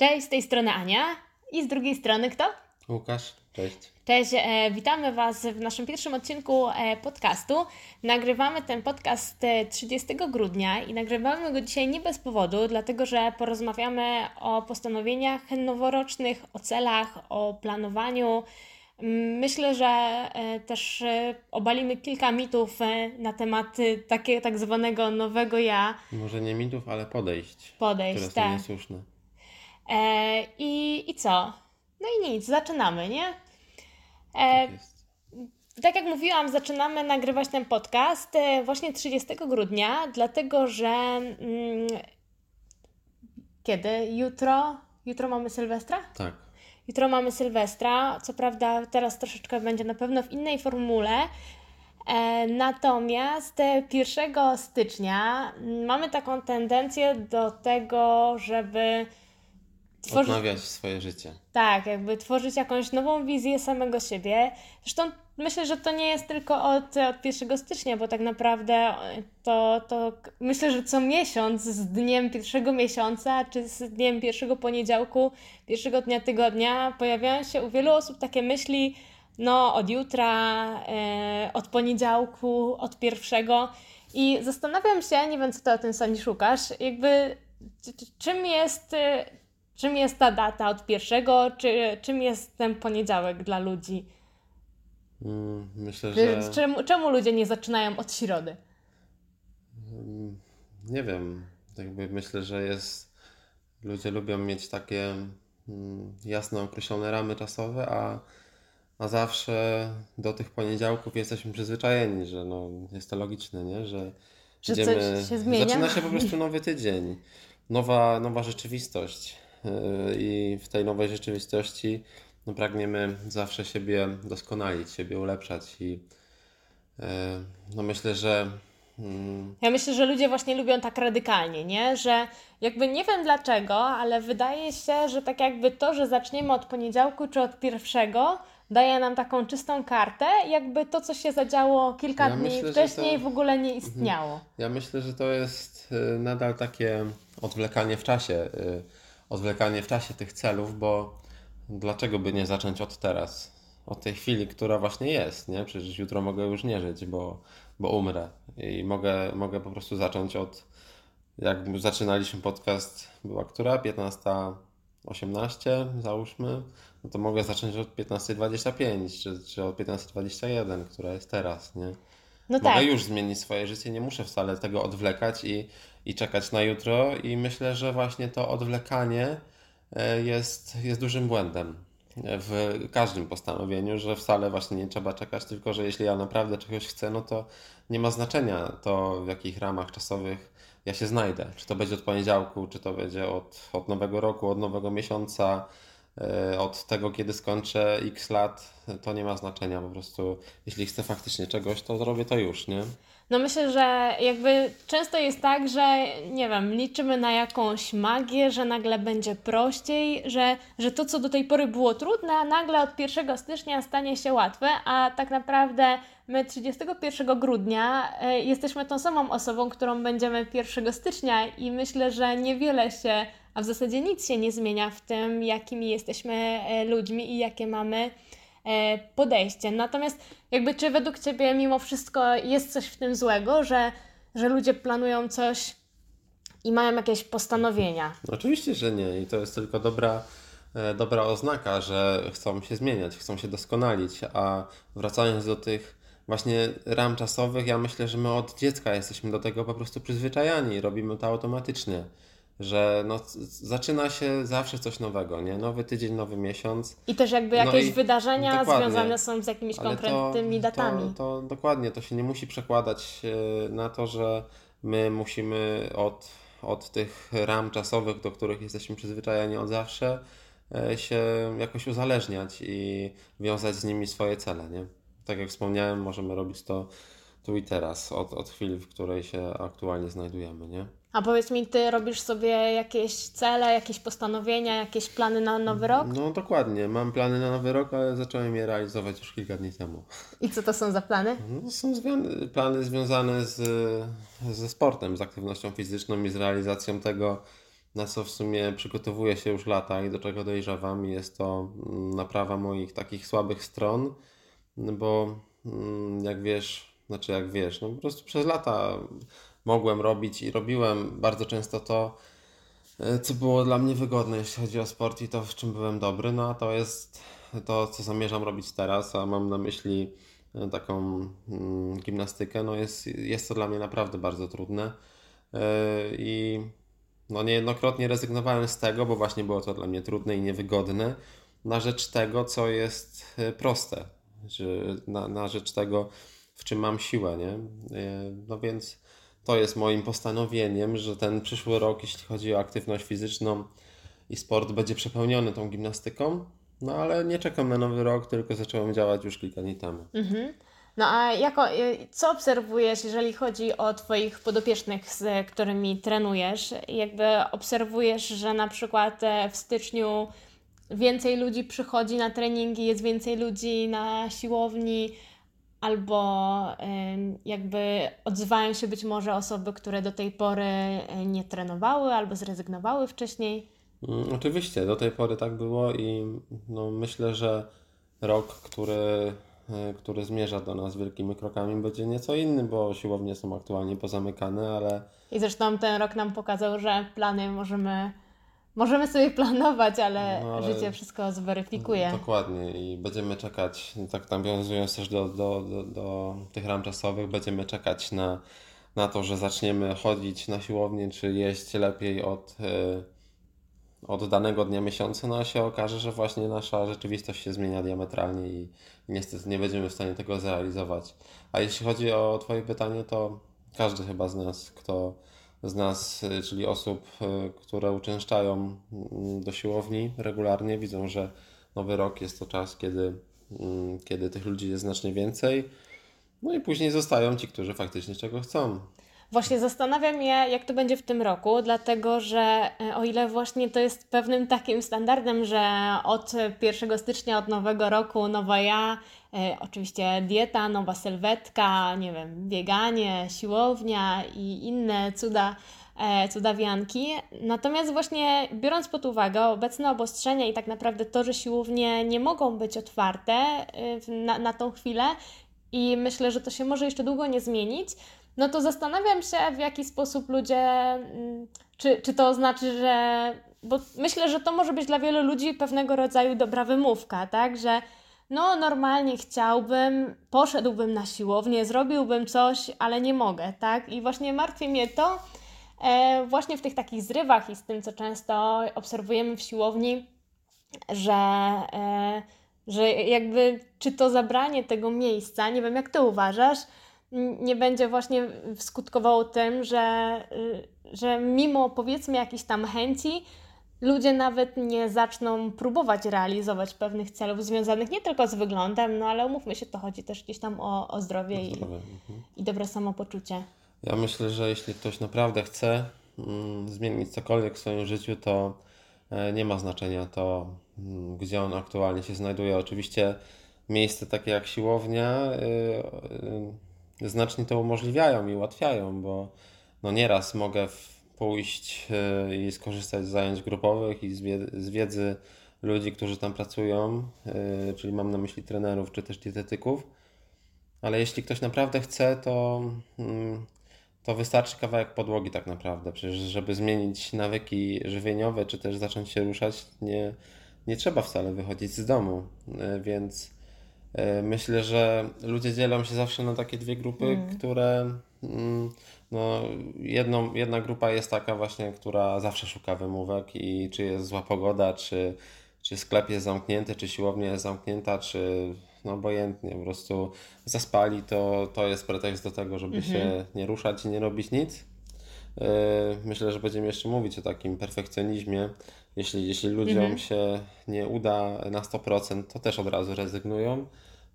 Cześć, z tej strony Ania i z drugiej strony kto? Łukasz, cześć. Cześć, e, witamy Was w naszym pierwszym odcinku e, podcastu. Nagrywamy ten podcast e, 30 grudnia i nagrywamy go dzisiaj nie bez powodu, dlatego że porozmawiamy o postanowieniach noworocznych, o celach, o planowaniu. Myślę, że e, też e, obalimy kilka mitów e, na temat e, takie, tak zwanego nowego ja. Może nie mitów, ale podejść, Podejść, które są tak. niesłuszne. E, i, I co? No i nic, zaczynamy, nie? E, Tak tak jak mówiłam, zaczynamy nagrywać ten podcast e, właśnie 30 grudnia, dlatego że mm, kiedy? Jutro? Jutro mamy Sylwestra? Tak. Jutro mamy Sylwestra, co prawda teraz troszeczkę będzie na pewno w innej formule. E, natomiast e, 1 stycznia mm, mamy taką tendencję do tego, żeby tworzyć. Odnawiać swoje życie. Tak, jakby tworzyć jakąś nową wizję samego siebie. Zresztą myślę, że to nie jest tylko od, od 1 stycznia, bo tak naprawdę e, to, to myślę, że co miesiąc z dniem pierwszego miesiąca, czy z dniem pierwszego poniedziałku, pierwszego dnia tygodnia pojawiają się u wielu osób takie myśli, no od jutra, e, od poniedziałku, od pierwszego. I zastanawiam się, nie wiem co ty o tym sądzisz, Łukasz, jakby czym jest, e, czym jest ta data od pierwszego, czy czym jest ten poniedziałek dla ludzi? Mm, Myślę, że... czemu, czemu ludzie nie zaczynają od środy? mm, Nie wiem. Jakby myślę, że jest... Ludzie lubią mieć takie mm, jasno określone ramy czasowe, a, a zawsze do tych poniedziałków jesteśmy przyzwyczajeni, że no, jest to logiczne, nie? Że, Że coś się zmienia? Zaczyna się po prostu nowy tydzień, nowa, nowa rzeczywistość. I w tej nowej rzeczywistości no, pragniemy zawsze siebie doskonalić, siebie ulepszać. I yy, no, myślę, że mm, Ja myślę, że ludzie właśnie lubią tak radykalnie, nie? Że jakby nie wiem dlaczego, ale wydaje się, że tak jakby to, że zaczniemy od poniedziałku czy od pierwszego, daje nam taką czystą kartę, jakby to, co się zadziało kilka Ja dni myślę, wcześniej, to- w ogóle nie istniało. Ja myślę, że to jest y, nadal takie odwlekanie w czasie, y, odwlekanie w czasie tych celów, bo dlaczego by nie zacząć od teraz, od tej chwili, która właśnie jest, nie? Przecież jutro mogę już nie żyć, bo, bo umrę i mogę, mogę po prostu zacząć od, jak zaczynaliśmy podcast, była która? 15.18 załóżmy, no to mogę zacząć od 15.25 czy, czy od 15.21, która jest teraz, nie? No Mogę tak. już zmienić swoje życie, nie muszę wcale tego odwlekać i, i czekać na jutro. I myślę, że właśnie to odwlekanie e, jest, jest dużym błędem w każdym postanowieniu, że wcale właśnie nie trzeba czekać, tylko że jeśli ja naprawdę czegoś chcę, no to nie ma znaczenia to, w jakich ramach czasowych ja się znajdę. Czy to będzie od poniedziałku, czy to będzie od, od nowego roku, od nowego miesiąca, e, od tego, kiedy skończę x lat, to nie ma znaczenia. Po prostu, jeśli chcę faktycznie czegoś, to zrobię to już, nie? No myślę, że jakby często jest tak, że nie wiem, liczymy na jakąś magię, że nagle będzie prościej, że, że to, co do tej pory było trudne, nagle od 1 stycznia stanie się łatwe, a tak naprawdę my 31 grudnia e, jesteśmy tą samą osobą, którą będziemy 1 stycznia i myślę, że niewiele się, a w zasadzie nic się nie zmienia w tym, jakimi jesteśmy e, ludźmi i jakie mamy podejście. Natomiast jakby czy według Ciebie mimo wszystko jest coś w tym złego, że, że ludzie planują coś i mają jakieś postanowienia? No Oczywiście, że nie. I to jest tylko dobra, e, dobra oznaka, że chcą się zmieniać, chcą się doskonalić. A wracając do tych właśnie ram czasowych, ja myślę, że my od dziecka jesteśmy do tego po prostu przyzwyczajani. Robimy to automatycznie. Że no, zaczyna się zawsze coś nowego, nie? Nowy tydzień, nowy miesiąc. I też jakby No jakieś i wydarzenia dokładnie. związane są z jakimiś konkretnymi datami. To, to dokładnie, to się nie musi przekładać e, na to, że my musimy od, od tych ram czasowych, do których jesteśmy przyzwyczajeni od zawsze, e, się jakoś uzależniać i wiązać z nimi swoje cele, nie? Tak jak wspomniałem, możemy robić to tu i teraz, od, od chwili, w której się aktualnie znajdujemy, nie? A powiedz mi, Ty robisz sobie jakieś cele, jakieś postanowienia, jakieś plany na nowy rok? No dokładnie, mam plany na nowy rok, ale zacząłem je realizować już kilka dni temu. I co to są za plany? No, są zwią- plany związane z, ze sportem, z aktywnością fizyczną i z realizacją tego, na co w sumie przygotowuję się już lata i do czego dojrzewam. I jest to mm, naprawa moich takich słabych stron, bo mm, jak wiesz, znaczy jak wiesz, no po prostu przez lata mogłem robić i robiłem bardzo często to, e, co było dla mnie wygodne, jeśli chodzi o sport i to, w czym byłem dobry. No a to jest to, co zamierzam robić teraz, a mam na myśli e, taką mm, gimnastykę. No jest, jest to dla mnie naprawdę bardzo trudne. E, I no niejednokrotnie rezygnowałem z tego, bo właśnie było to dla mnie trudne i niewygodne, na rzecz tego, co jest proste, na, na rzecz tego, w czym mam siłę, nie? No więc to jest moim postanowieniem, że ten przyszły rok, jeśli chodzi o aktywność fizyczną i sport, będzie przepełniony tą gimnastyką. No ale nie czekam na nowy rok, tylko zacząłem działać już kilka dni temu. Mhm. No a jako, y, co obserwujesz, jeżeli chodzi o Twoich podopiecznych, z którymi trenujesz? Jakby obserwujesz, że na przykład e, w styczniu więcej ludzi przychodzi na treningi, jest więcej ludzi na siłowni, albo jakby odzywają się być może osoby, które do tej pory e, nie trenowały albo zrezygnowały wcześniej. Mm, oczywiście, do tej pory tak było i no, myślę, że rok, który, e, który zmierza do nas wielkimi krokami, będzie nieco inny, bo siłownie są aktualnie pozamykane, ale. I zresztą ten rok nam pokazał, że plany możemy Możemy sobie planować, ale, no, ale, życie wszystko zweryfikuje. Dokładnie i będziemy czekać, tak nawiązując też do, do, do, do tych ram czasowych, będziemy czekać na, na to, że zaczniemy chodzić na siłownię, czy jeść lepiej od, e, od danego dnia miesiąca, no a się okaże, że właśnie nasza rzeczywistość się zmienia diametralnie i niestety nie będziemy w stanie tego zrealizować. A jeśli chodzi o Twoje pytanie, to każdy chyba z nas, kto z nas, y, czyli osób, y, które uczęszczają mm, do siłowni regularnie, widzą, że nowy rok jest to czas, kiedy, mm, kiedy tych ludzi jest znacznie więcej. No i później zostają ci, którzy faktycznie czego chcą. Właśnie zastanawiam się, jak to będzie w tym roku, dlatego że e, o ile właśnie to jest pewnym takim standardem, że od 1 stycznia, od nowego roku nowa ja, e, oczywiście dieta, nowa sylwetka, nie wiem, bieganie, siłownia i inne cuda, e, cudawianki. Natomiast właśnie biorąc pod uwagę obecne obostrzenia i tak naprawdę to, że siłownie nie mogą być otwarte na, na tą chwilę i myślę, że to się może jeszcze długo nie zmienić, no to zastanawiam się, w jaki sposób ludzie, mm, czy, czy to znaczy, że. Bo myślę, że to może być dla wielu ludzi pewnego rodzaju dobra wymówka, tak? Że no, normalnie chciałbym, poszedłbym na siłownię, zrobiłbym coś, ale nie mogę, tak? I właśnie martwi mnie to, e, właśnie w tych takich zrywach i z tym, co często obserwujemy w siłowni, że. E, że jakby, czy to zabranie tego miejsca, nie wiem jak ty uważasz, nie będzie właśnie skutkowało tym, że, y, że mimo powiedzmy jakichś tam chęci, ludzie nawet nie zaczną próbować realizować pewnych celów związanych nie tylko z wyglądem, no ale umówmy się, to chodzi też gdzieś tam o, o zdrowie, i, mhm. i dobre samopoczucie. Ja myślę, że jeśli ktoś naprawdę chce mm, zmienić cokolwiek w swoim życiu, to e, nie ma znaczenia to, mm, gdzie on aktualnie się znajduje. Oczywiście miejsce takie jak siłownia. Yy, yy, znacznie to umożliwiają i ułatwiają, bo no nieraz mogę pójść e, i skorzystać z zajęć grupowych i z wiedzy ludzi, którzy tam pracują, e, czyli mam na myśli trenerów czy też dietetyków. Ale jeśli ktoś naprawdę chce, to, mm, to wystarczy kawałek podłogi tak naprawdę. Przecież żeby zmienić nawyki żywieniowe, czy też zacząć się ruszać, nie, nie trzeba wcale wychodzić z domu. E, więc myślę, że ludzie dzielą się zawsze na takie dwie grupy, mm. które. Mm, no, jedną, jedna grupa jest taka właśnie, która zawsze szuka wymówek i czy jest zła pogoda, czy, czy sklep jest zamknięty, czy siłownia jest zamknięta, czy no obojętnie, po prostu zaspali, to, to jest pretekst do tego, żeby się nie ruszać i nie robić nic. E, myślę, że będziemy jeszcze mówić o takim perfekcjonizmie. Jeśli, jeśli ludziom -hmm. się nie uda na 100%, to też od razu rezygnują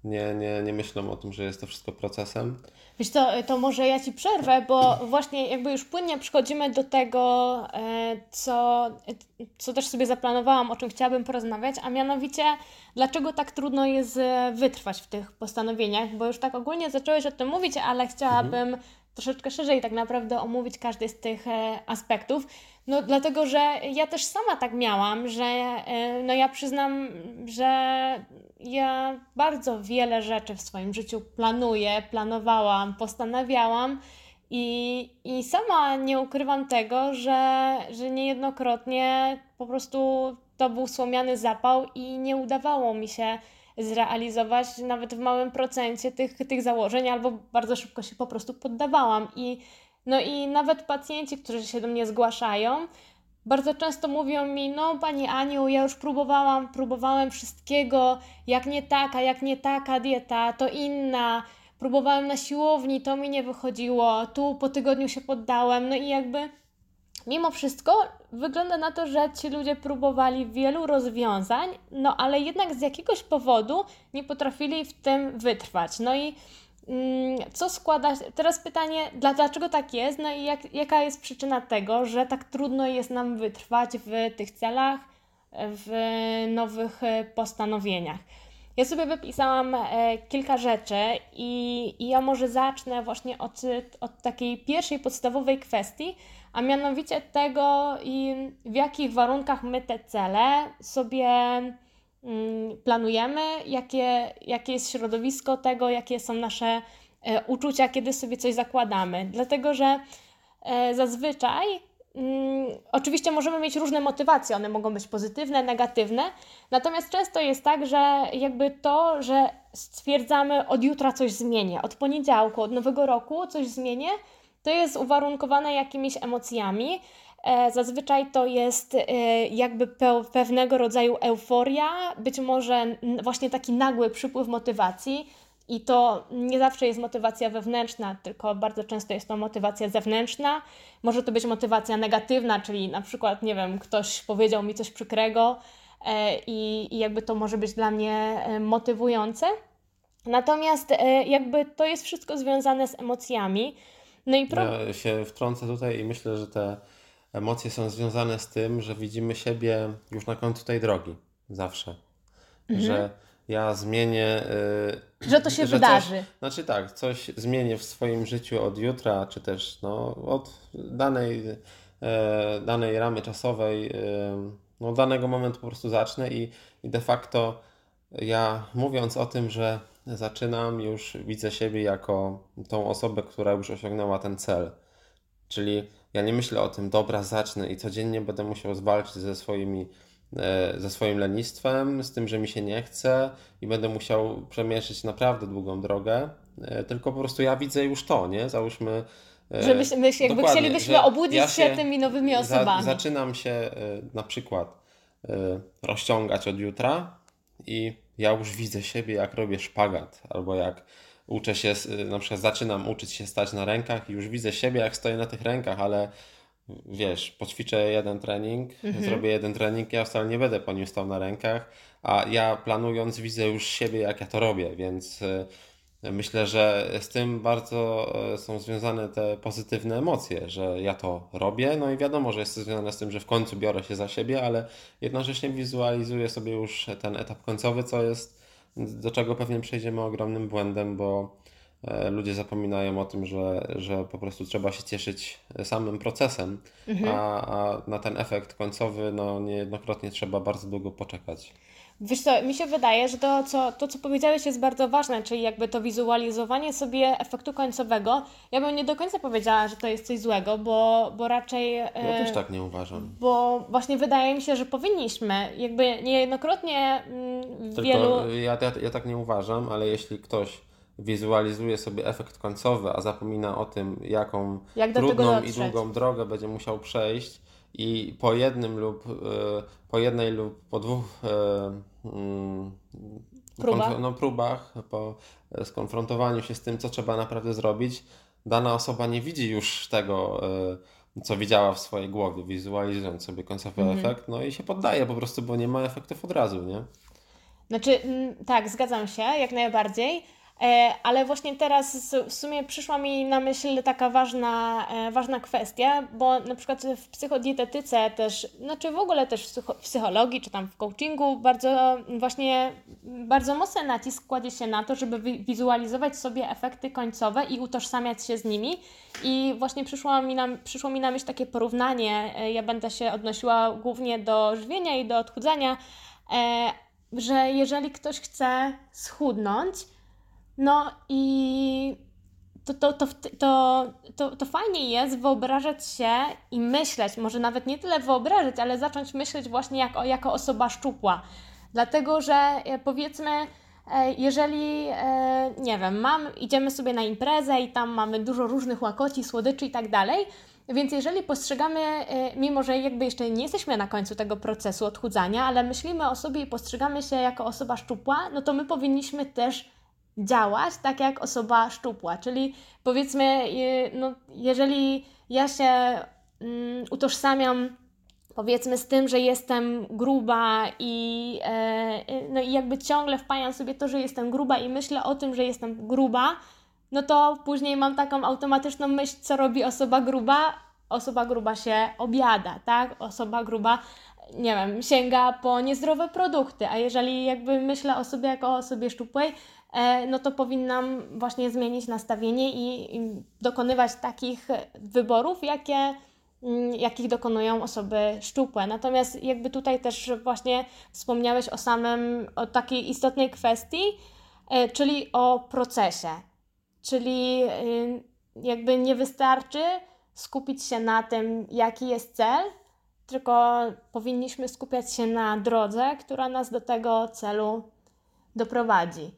nie, nie, nie myślą o tym, że jest to wszystko procesem. Wiesz to, to może ja Ci przerwę, bo właśnie jakby już płynnie przechodzimy do tego, e, co, co też sobie zaplanowałam, o czym chciałabym porozmawiać, a mianowicie dlaczego tak trudno jest wytrwać w tych postanowieniach, bo już tak ogólnie zacząłeś o tym mówić, ale chciałabym mhm. troszeczkę szerzej tak naprawdę omówić każdy z tych e, aspektów. No dlatego, że ja też sama tak miałam, że e, no ja przyznam, że ja bardzo wiele rzeczy w swoim życiu planuję, planowałam, postanawiałam i, i sama nie ukrywam tego, że, że niejednokrotnie po prostu to był słomiany zapał i nie udawało mi się zrealizować nawet w małym procencie tych, tych założeń, albo bardzo szybko się po prostu poddawałam. I, no i nawet pacjenci, którzy się do mnie zgłaszają, bardzo często mówią mi, no Pani Aniu, ja już próbowałam, próbowałem wszystkiego, jak nie taka, jak nie taka dieta, to inna, próbowałem na siłowni, to mi nie wychodziło, tu po tygodniu się poddałem, no i jakby mimo wszystko wygląda na to, że ci ludzie próbowali wielu rozwiązań, no ale jednak z jakiegoś powodu nie potrafili w tym wytrwać. No i co składa Teraz pytanie, dlaczego tak jest? No i jak, jaka jest przyczyna tego, że tak trudno jest nam wytrwać w tych celach, w nowych postanowieniach? Ja sobie wypisałam e, kilka rzeczy i, i ja może zacznę właśnie od, od takiej pierwszej podstawowej kwestii, a mianowicie tego, w jakich warunkach my te cele sobie mm, planujemy, jakie, jakie jest środowisko tego, jakie są nasze e, uczucia, kiedy sobie coś zakładamy. Dlatego, że e, zazwyczaj mm, oczywiście możemy mieć różne motywacje, one mogą być pozytywne, negatywne, natomiast często jest tak, że jakby to, że stwierdzamy od jutra coś zmienię, od poniedziałku, od nowego roku coś zmienię, to jest uwarunkowane jakimiś emocjami. E, zazwyczaj to jest e, jakby pewnego rodzaju euforia, być może właśnie taki nagły przypływ motywacji. I to nie zawsze jest motywacja wewnętrzna, tylko bardzo często jest to motywacja zewnętrzna. Może to być motywacja negatywna, czyli na przykład, nie wiem, ktoś powiedział mi coś przykrego e, i, jakby to może być dla mnie motywujące. Natomiast jakby to jest wszystko związane z emocjami. No i pro... Ja się wtrącę tutaj i myślę, że te emocje są związane z tym, że widzimy siebie już na końcu tej drogi. Zawsze. Mhm. Że ja zmienię. Yy, że to się że wydarzy. Coś, znaczy tak, coś zmienię w swoim życiu od jutra, czy też no, od danej, yy, danej ramy czasowej, yy, no, danego momentu po prostu zacznę i, i de facto ja mówiąc o tym, że zaczynam już, widzę siebie jako tą osobę, która już osiągnęła ten cel. Czyli ja nie myślę o tym, dobra, zacznę i codziennie będę musiał zwalczyć ze swoimi e, ze swoim lenistwem, z tym, że mi się nie chce i będę musiał przemierzyć naprawdę długą drogę, e, tylko po prostu ja widzę już to, nie? Załóżmy. E, że my, my jakby chcielibyśmy obudzić ja się, się, tymi nowymi osobami. Za, zaczynam się na przykład rozciągać od jutra i ja już widzę siebie, jak robię szpagat, albo jak uczę się, na przykład zaczynam uczyć się stać na rękach i już widzę siebie, jak stoję na tych rękach, ale wiesz, poćwiczę jeden trening, mhm. zrobię jeden trening, ja wcale nie będę po nim stał na rękach, a ja planując widzę już siebie, jak ja to robię, więc y, Myślę, że z tym bardzo e, są związane te pozytywne emocje, że ja to robię, no i wiadomo, że jest to związane z tym, że w końcu biorę się za siebie, ale jednocześnie wizualizuję sobie już ten etap końcowy, co jest, do czego pewnie przejdziemy ogromnym błędem, bo e, ludzie zapominają o tym, że, że po prostu trzeba się cieszyć samym procesem, mhm. a, a na ten efekt końcowy no, niejednokrotnie trzeba bardzo długo poczekać. Wiesz co, mi się wydaje, że to co, to, co powiedziałeś jest bardzo ważne, czyli jakby to wizualizowanie sobie efektu końcowego. Ja bym nie do końca powiedziała, że to jest coś złego, bo, bo raczej... Ja też tak nie uważam. Bo właśnie wydaje mi się, że powinniśmy. Jakby niejednokrotnie mm, wielu... Ja, ja, ja tak nie uważam, ale jeśli ktoś wizualizuje sobie efekt końcowy, a zapomina o tym, jaką Jak trudną i długą drogę będzie musiał przejść, i po jednym lub e, po jednej lub po dwóch e, mm, próbach, no, próbach po skonfrontowaniu się z tym, co trzeba naprawdę zrobić, dana osoba nie widzi już tego, e, co widziała w swojej głowie, wizualizując sobie końcowy mhm. efekt, no i się poddaje po prostu, bo nie ma efektów od razu, nie? Znaczy, mm, tak, zgadzam się, jak najbardziej, E, ale właśnie teraz w sumie przyszła mi na myśl taka ważna, e, ważna kwestia, bo na przykład w psychodietetyce też, znaczy w ogóle też w psychologii czy tam w coachingu bardzo właśnie bardzo mocny nacisk kładzie się na to, żeby wizualizować sobie efekty końcowe i utożsamiać się z nimi. I właśnie przyszło mi na, przyszło mi na myśl takie porównanie, e, ja będę się odnosiła głównie do żywienia i do odchudzania, że jeżeli ktoś chce schudnąć, no i to, to, to, to, to, to fajnie jest wyobrażać się i myśleć, może nawet nie tyle wyobrażać, ale zacząć myśleć właśnie jako, jako osoba szczupła. Dlatego, że e, powiedzmy, e, jeżeli, e, nie wiem, mam, idziemy sobie na imprezę i tam mamy dużo różnych łakoci, słodyczy i tak dalej, więc jeżeli postrzegamy, mimo że jakby jeszcze nie jesteśmy na końcu tego procesu odchudzania, ale myślimy o sobie i postrzegamy się jako osoba szczupła, no to my powinniśmy też działać tak jak osoba szczupła. Czyli powiedzmy, no, jeżeli ja się mm, utożsamiam powiedzmy z tym, że jestem gruba i, e, no i jakby ciągle wpajam sobie to, że jestem gruba i myślę o tym, że jestem gruba, no to później mam taką automatyczną myśl, co robi osoba gruba. Osoba gruba się obiada, tak? Osoba gruba, nie wiem, sięga po niezdrowe produkty, a jeżeli jakby myślę o sobie jako o osobie szczupłej, E, no to powinnam właśnie zmienić nastawienie i, i dokonywać takich wyborów, jakie, mm, jakich dokonują osoby szczupłe. Natomiast jakby tutaj też właśnie wspomniałeś o samym, o takiej istotnej kwestii, e, czyli o procesie. Czyli y, jakby nie wystarczy skupić się na tym, jaki jest cel, tylko powinniśmy skupiać się na drodze, która nas do tego celu doprowadzi.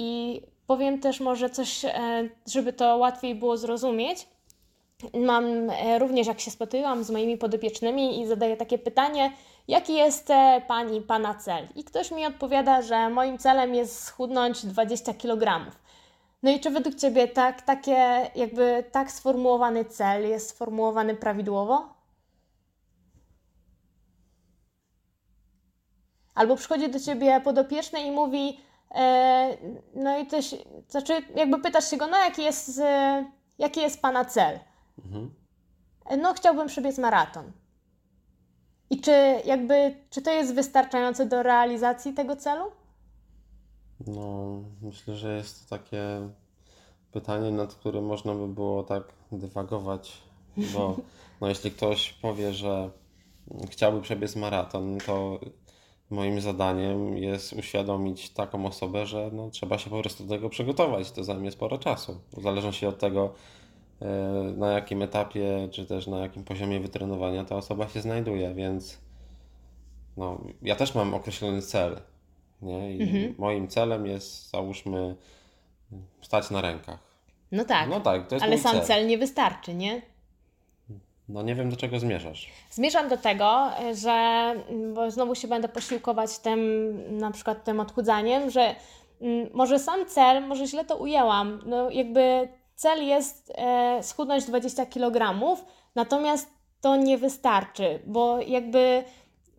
I powiem też może coś, e, żeby to łatwiej było zrozumieć. Mam e, również, jak się spotykam z moimi podopiecznymi i zadaję takie pytanie, jaki jest e, Pani, Pana cel? I ktoś mi odpowiada, że moim celem jest schudnąć 20 kg. No i czy według Ciebie tak, takie, jakby tak sformułowany cel jest sformułowany prawidłowo? Albo przychodzi do Ciebie podopieczny i mówi, no i też, znaczy jakby pytasz się go, no jaki jest, jaki jest Pana cel? Mhm. E, no chciałbym przebiec maraton. I czy jakby, czy to jest wystarczające do realizacji tego celu? No, myślę, że jest to takie pytanie, nad którym można by było tak dywagować, bo no, jeśli ktoś powie, że chciałby przebiec maraton, to moim zadaniem jest uświadomić taką osobę, że no, trzeba się po prostu do tego przygotować. To zajmie sporo czasu. W zależności od tego, e, na jakim etapie, czy też na jakim poziomie wytrenowania ta osoba się znajduje, więc no, ja też mam określony cel. Nie? I mhm. moim celem jest, załóżmy, stać na rękach. No tak. No tak, Ale sam cel. cel nie wystarczy, nie? No nie wiem, do czego zmierzasz. Zmierzam do tego, że, bo znowu się będę posiłkować tym, na przykład tym odchudzaniem, że mm, może sam cel, może źle to ujęłam, no jakby cel jest e, schudnąć 20 kg, natomiast to nie wystarczy, bo jakby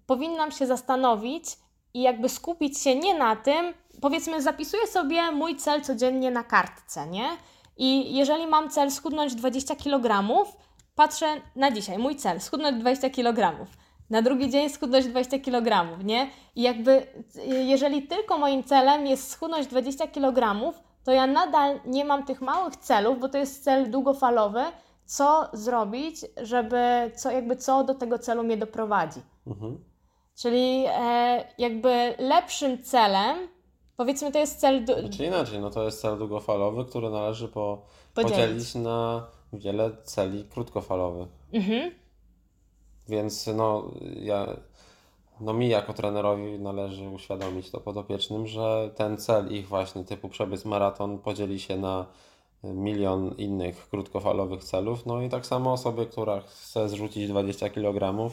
powinnam się zastanowić i jakby skupić się nie na tym, powiedzmy zapisuję sobie mój cel codziennie na kartce, nie? I jeżeli mam cel schudnąć 20 kg, patrzę na dzisiaj, mój cel, schudnąć 20 kg. Na drugi dzień schudnąć 20 kg, nie? I jakby, jeżeli tylko moim celem jest schudnąć 20 kg, to ja nadal nie mam tych małych celów, bo to jest cel długofalowy, co zrobić, żeby, co, jakby co do tego celu mnie doprowadzi. Mhm. Czyli e, jakby lepszym celem, powiedzmy to jest cel... Czy znaczy inaczej, no to jest cel długofalowy, który należy po, podzielić. podzielić na wiele celi krótkofalowych. Mhm. Więc no, ja, no mi jako trenerowi należy uświadomić to podopiecznym, że ten cel ich właśnie typu przebiec maraton podzieli się na milion innych krótkofalowych celów. No i tak samo osobie, która chce zrzucić 20 kg,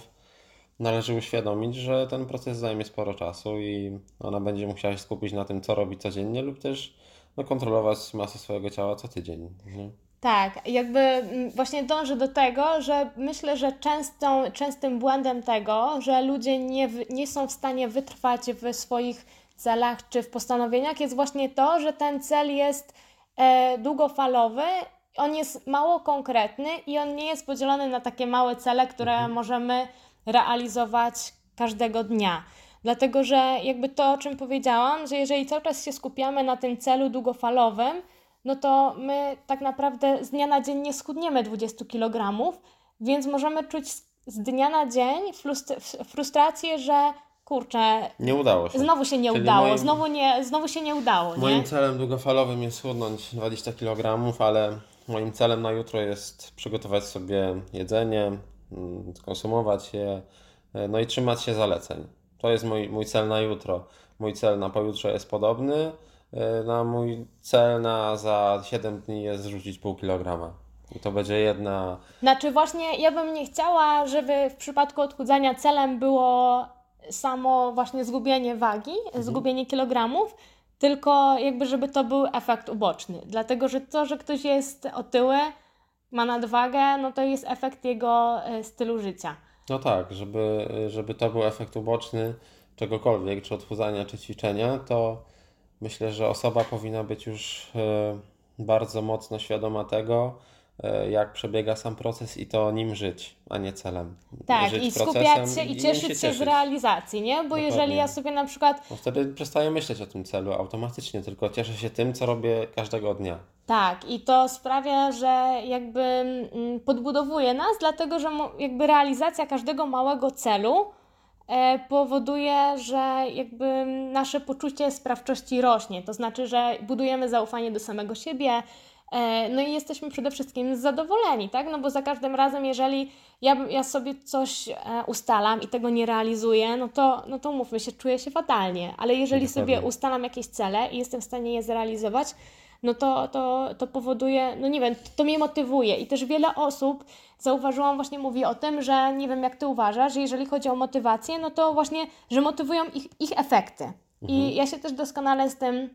należy uświadomić, że ten proces zajmie sporo czasu i ona będzie musiała się skupić na tym, co robi codziennie lub też no, kontrolować masę swojego ciała co tydzień. Nie? Tak, jakby mm, właśnie dążę do tego, że myślę, że częstą, częstym błędem tego, że ludzie nie, nie są w stanie wytrwać w swoich celach czy w postanowieniach jest właśnie to, że ten cel jest e, długofalowy, on jest mało konkretny i on nie jest podzielony na takie małe cele, które Mhm. możemy realizować każdego dnia. Dlatego, że jakby to, o czym powiedziałam, że jeżeli cały czas się skupiamy na tym celu długofalowym, no to my tak naprawdę z dnia na dzień nie schudniemy 20 kg, więc możemy czuć z, dnia na dzień frust- frustrację, że kurczę, Nie udało się. znowu się nie Czyli udało, moim- znowu, nie, znowu się nie udało, Moim nie? celem długofalowym jest schudnąć 20 kg, ale moim celem na jutro jest przygotować sobie jedzenie, mm, konsumować je, e, no i trzymać się zaleceń. To jest mój, mój cel na jutro. Mój cel na pojutrze jest podobny. E, Na mój cel na za 7 dni jest zrzucić pół kilograma. I to będzie jedna. Znaczy właśnie ja bym nie chciała, żeby w przypadku odchudzania celem było samo właśnie zgubienie wagi, zgubienie kilogramów, tylko jakby żeby to był efekt uboczny. Dlatego, że to, że ktoś jest otyły, ma nadwagę, no to jest efekt jego e, stylu życia. No tak, żeby, żeby to był efekt uboczny czegokolwiek, czy odchudzania, czy ćwiczenia, to myślę, że osoba powinna być już e, bardzo mocno świadoma tego, e, jak przebiega sam proces i to nim żyć, a nie celem. Tak, żyć i skupiać się i cieszyć się z realizacji, nie? Bo Dokładnie. jeżeli ja sobie na przykład wtedy przestaję myśleć o tym celu automatycznie, tylko cieszę się tym, co robię każdego dnia. Tak, i to sprawia, że jakby mm, podbudowuje nas, dlatego że jakby realizacja każdego małego celu powoduje, że jakby nasze poczucie sprawczości rośnie. To znaczy, że budujemy zaufanie do samego siebie. e, No i jesteśmy przede wszystkim zadowoleni, tak? No bo za każdym razem, jeżeli ja, ja sobie coś e, ustalam i tego nie realizuję, no to, no to mówmy się, czuję się fatalnie. Ale jeżeli sobie ustalam jakieś cele i jestem w stanie je zrealizować, no to, to, to powoduje, no nie wiem, to, to mnie motywuje. I też wiele osób, zauważyłam, właśnie mówi o tym, że nie wiem, jak ty uważasz, że jeżeli chodzi o motywację, no to właśnie, że motywują ich, ich efekty. I ja się też doskonale z tym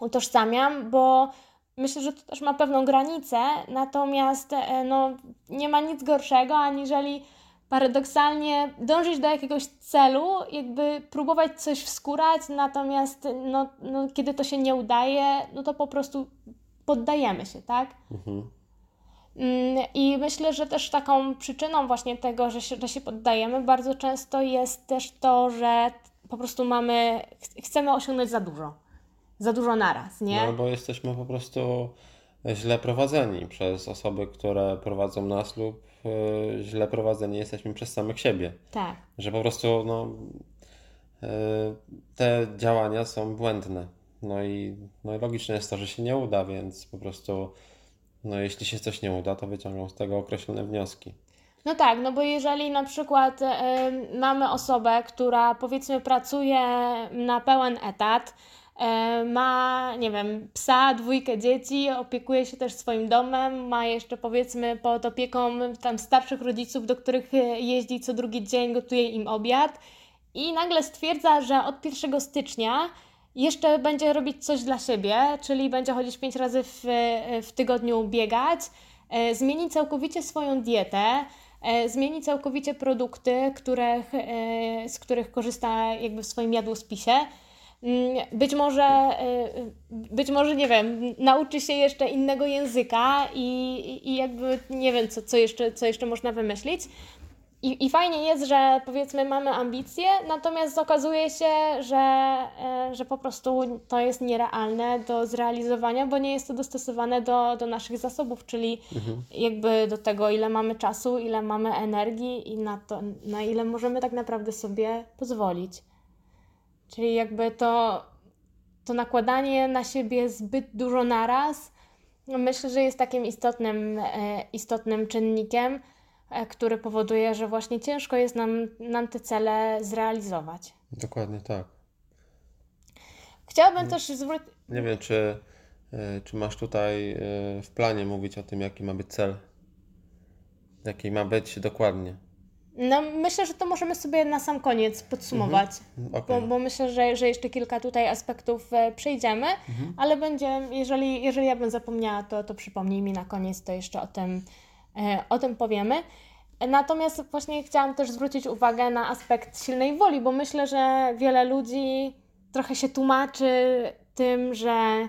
utożsamiam, bo myślę, że to też ma pewną granicę, natomiast e, no, nie ma nic gorszego, aniżeli paradoksalnie dążyć do jakiegoś celu, jakby próbować coś wskórać, natomiast no, no, kiedy to się nie udaje, no to po prostu poddajemy się, tak? Mhm. Mm, I myślę, że też taką przyczyną właśnie tego, że się, że się poddajemy, bardzo często jest też to, że po prostu mamy, ch- chcemy osiągnąć za dużo. Za dużo naraz, nie? No bo jesteśmy po prostu źle prowadzeni przez osoby, które prowadzą nas lub źle prowadzeni jesteśmy przez samych siebie. Tak. Że po prostu no, e, te działania są błędne. No i, no i logiczne jest to, że się nie uda, więc po prostu no, jeśli się coś nie uda, to wyciągną z tego określone wnioski. No tak, no bo jeżeli na przykład em, mamy osobę, która powiedzmy pracuje na pełen etat, ma, nie wiem, psa, dwójkę dzieci, opiekuje się też swoim domem, ma jeszcze powiedzmy pod opieką tam starszych rodziców, do których e, jeździ co drugi dzień, gotuje im obiad i nagle stwierdza, że od 1 stycznia jeszcze będzie robić coś dla siebie, czyli będzie chodzić 5 razy w, w tygodniu biegać, e, zmieni całkowicie swoją dietę, e, zmieni całkowicie produkty, których, e, z których korzysta jakby w swoim jadłospisie. Mm, Być może, e, być może, nie wiem, nauczy się jeszcze innego języka i, i- jakby nie wiem, co, co, jeszcze, co jeszcze można wymyślić. I, I fajnie jest, że powiedzmy mamy ambicje, natomiast okazuje się, że, e, że po prostu to jest nierealne do zrealizowania, bo nie jest to dostosowane do, do naszych zasobów, czyli jakby do tego, ile mamy czasu, ile mamy energii i na to, na ile możemy tak naprawdę sobie pozwolić. Czyli jakby to, to nakładanie na siebie zbyt dużo naraz, myślę, że jest takim istotnym, e, istotnym czynnikiem, e, który powoduje, że właśnie ciężko jest nam, nam te cele zrealizować. Dokładnie tak. Chciałabym też zwrócić. Nie wiem, czy, e, czy masz tutaj w planie mówić o tym, jaki ma być cel? Jaki ma być dokładnie? No, myślę, że to możemy sobie na sam koniec podsumować, Okej. bo, bo myślę, że, że jeszcze kilka tutaj aspektów e, przejdziemy, ale będzie, jeżeli, jeżeli ja bym zapomniała, to, to przypomnij mi na koniec, to jeszcze o tym, e, o tym powiemy. Natomiast właśnie chciałam też zwrócić uwagę na aspekt silnej woli, bo myślę, że wiele ludzi trochę się tłumaczy tym, że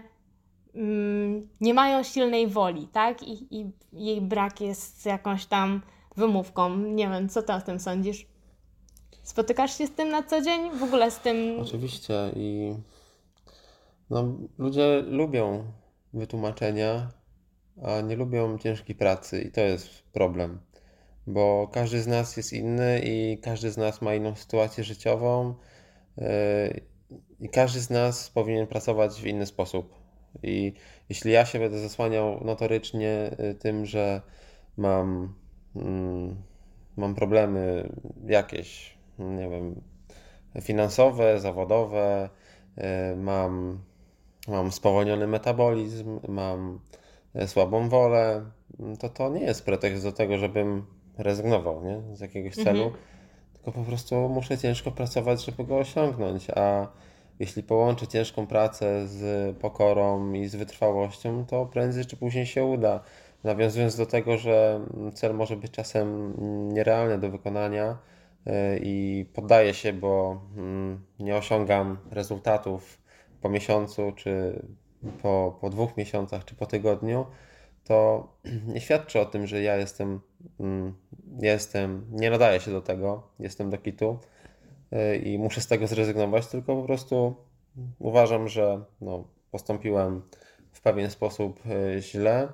mm, nie mają silnej woli, tak? I, I jej brak jest jakąś tam wymówką. Nie wiem, co ty o tym sądzisz? Spotykasz się z tym na co dzień? W ogóle z tym. Oczywiście i no, ludzie lubią wytłumaczenia, a nie lubią ciężkiej pracy i to jest problem, bo każdy z nas jest inny i każdy z nas ma inną sytuację życiową yy, i każdy z nas powinien pracować w inny sposób. I jeśli ja się będę zasłaniał notorycznie yy, tym, że mam, mam problemy jakieś, nie wiem, finansowe, zawodowe, yy, mam, mam spowolniony metabolizm, mam e, słabą wolę, to to nie jest pretekst do tego, żebym rezygnował nie? z jakiegoś celu, Mhm. tylko po prostu muszę ciężko pracować, żeby go osiągnąć, a jeśli połączę ciężką pracę z pokorą i z wytrwałością, to prędzej czy później się uda. Nawiązując do tego, że cel może być czasem nierealny do wykonania yy, i poddaję się, bo mm, nie osiągam rezultatów po miesiącu, czy po, po dwóch miesiącach, czy po tygodniu, to nie świadczy o tym, że ja jestem, mm, jestem, nie nadaję się do tego, jestem do kitu yy, i muszę z tego zrezygnować, tylko po prostu uważam, że no, postąpiłem w pewien sposób yy, źle,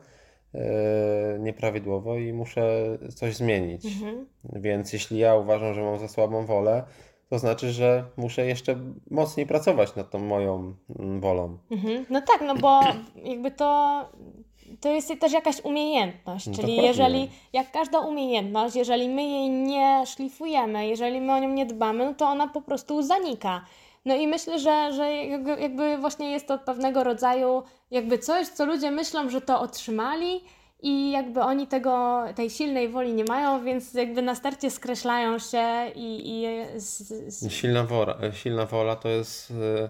nieprawidłowo i muszę coś zmienić. Mhm. Więc jeśli ja uważam, że mam za słabą wolę, to znaczy, że muszę jeszcze mocniej pracować nad tą moją mm, wolą. Mhm. No tak, no bo jakby to, to jest też jakaś umiejętność, No czyli dokładnie. jeżeli, jak każda umiejętność, jeżeli my jej nie szlifujemy, jeżeli my o nią nie dbamy, no to ona po prostu zanika. No i myślę, że, że jakby, właśnie jest to pewnego rodzaju jakby coś, co ludzie myślą, że to otrzymali i jakby oni tego, tej silnej woli nie mają, więc jakby na starcie skreślają się i, i z, z, Silna wola, silna wola to jest, y,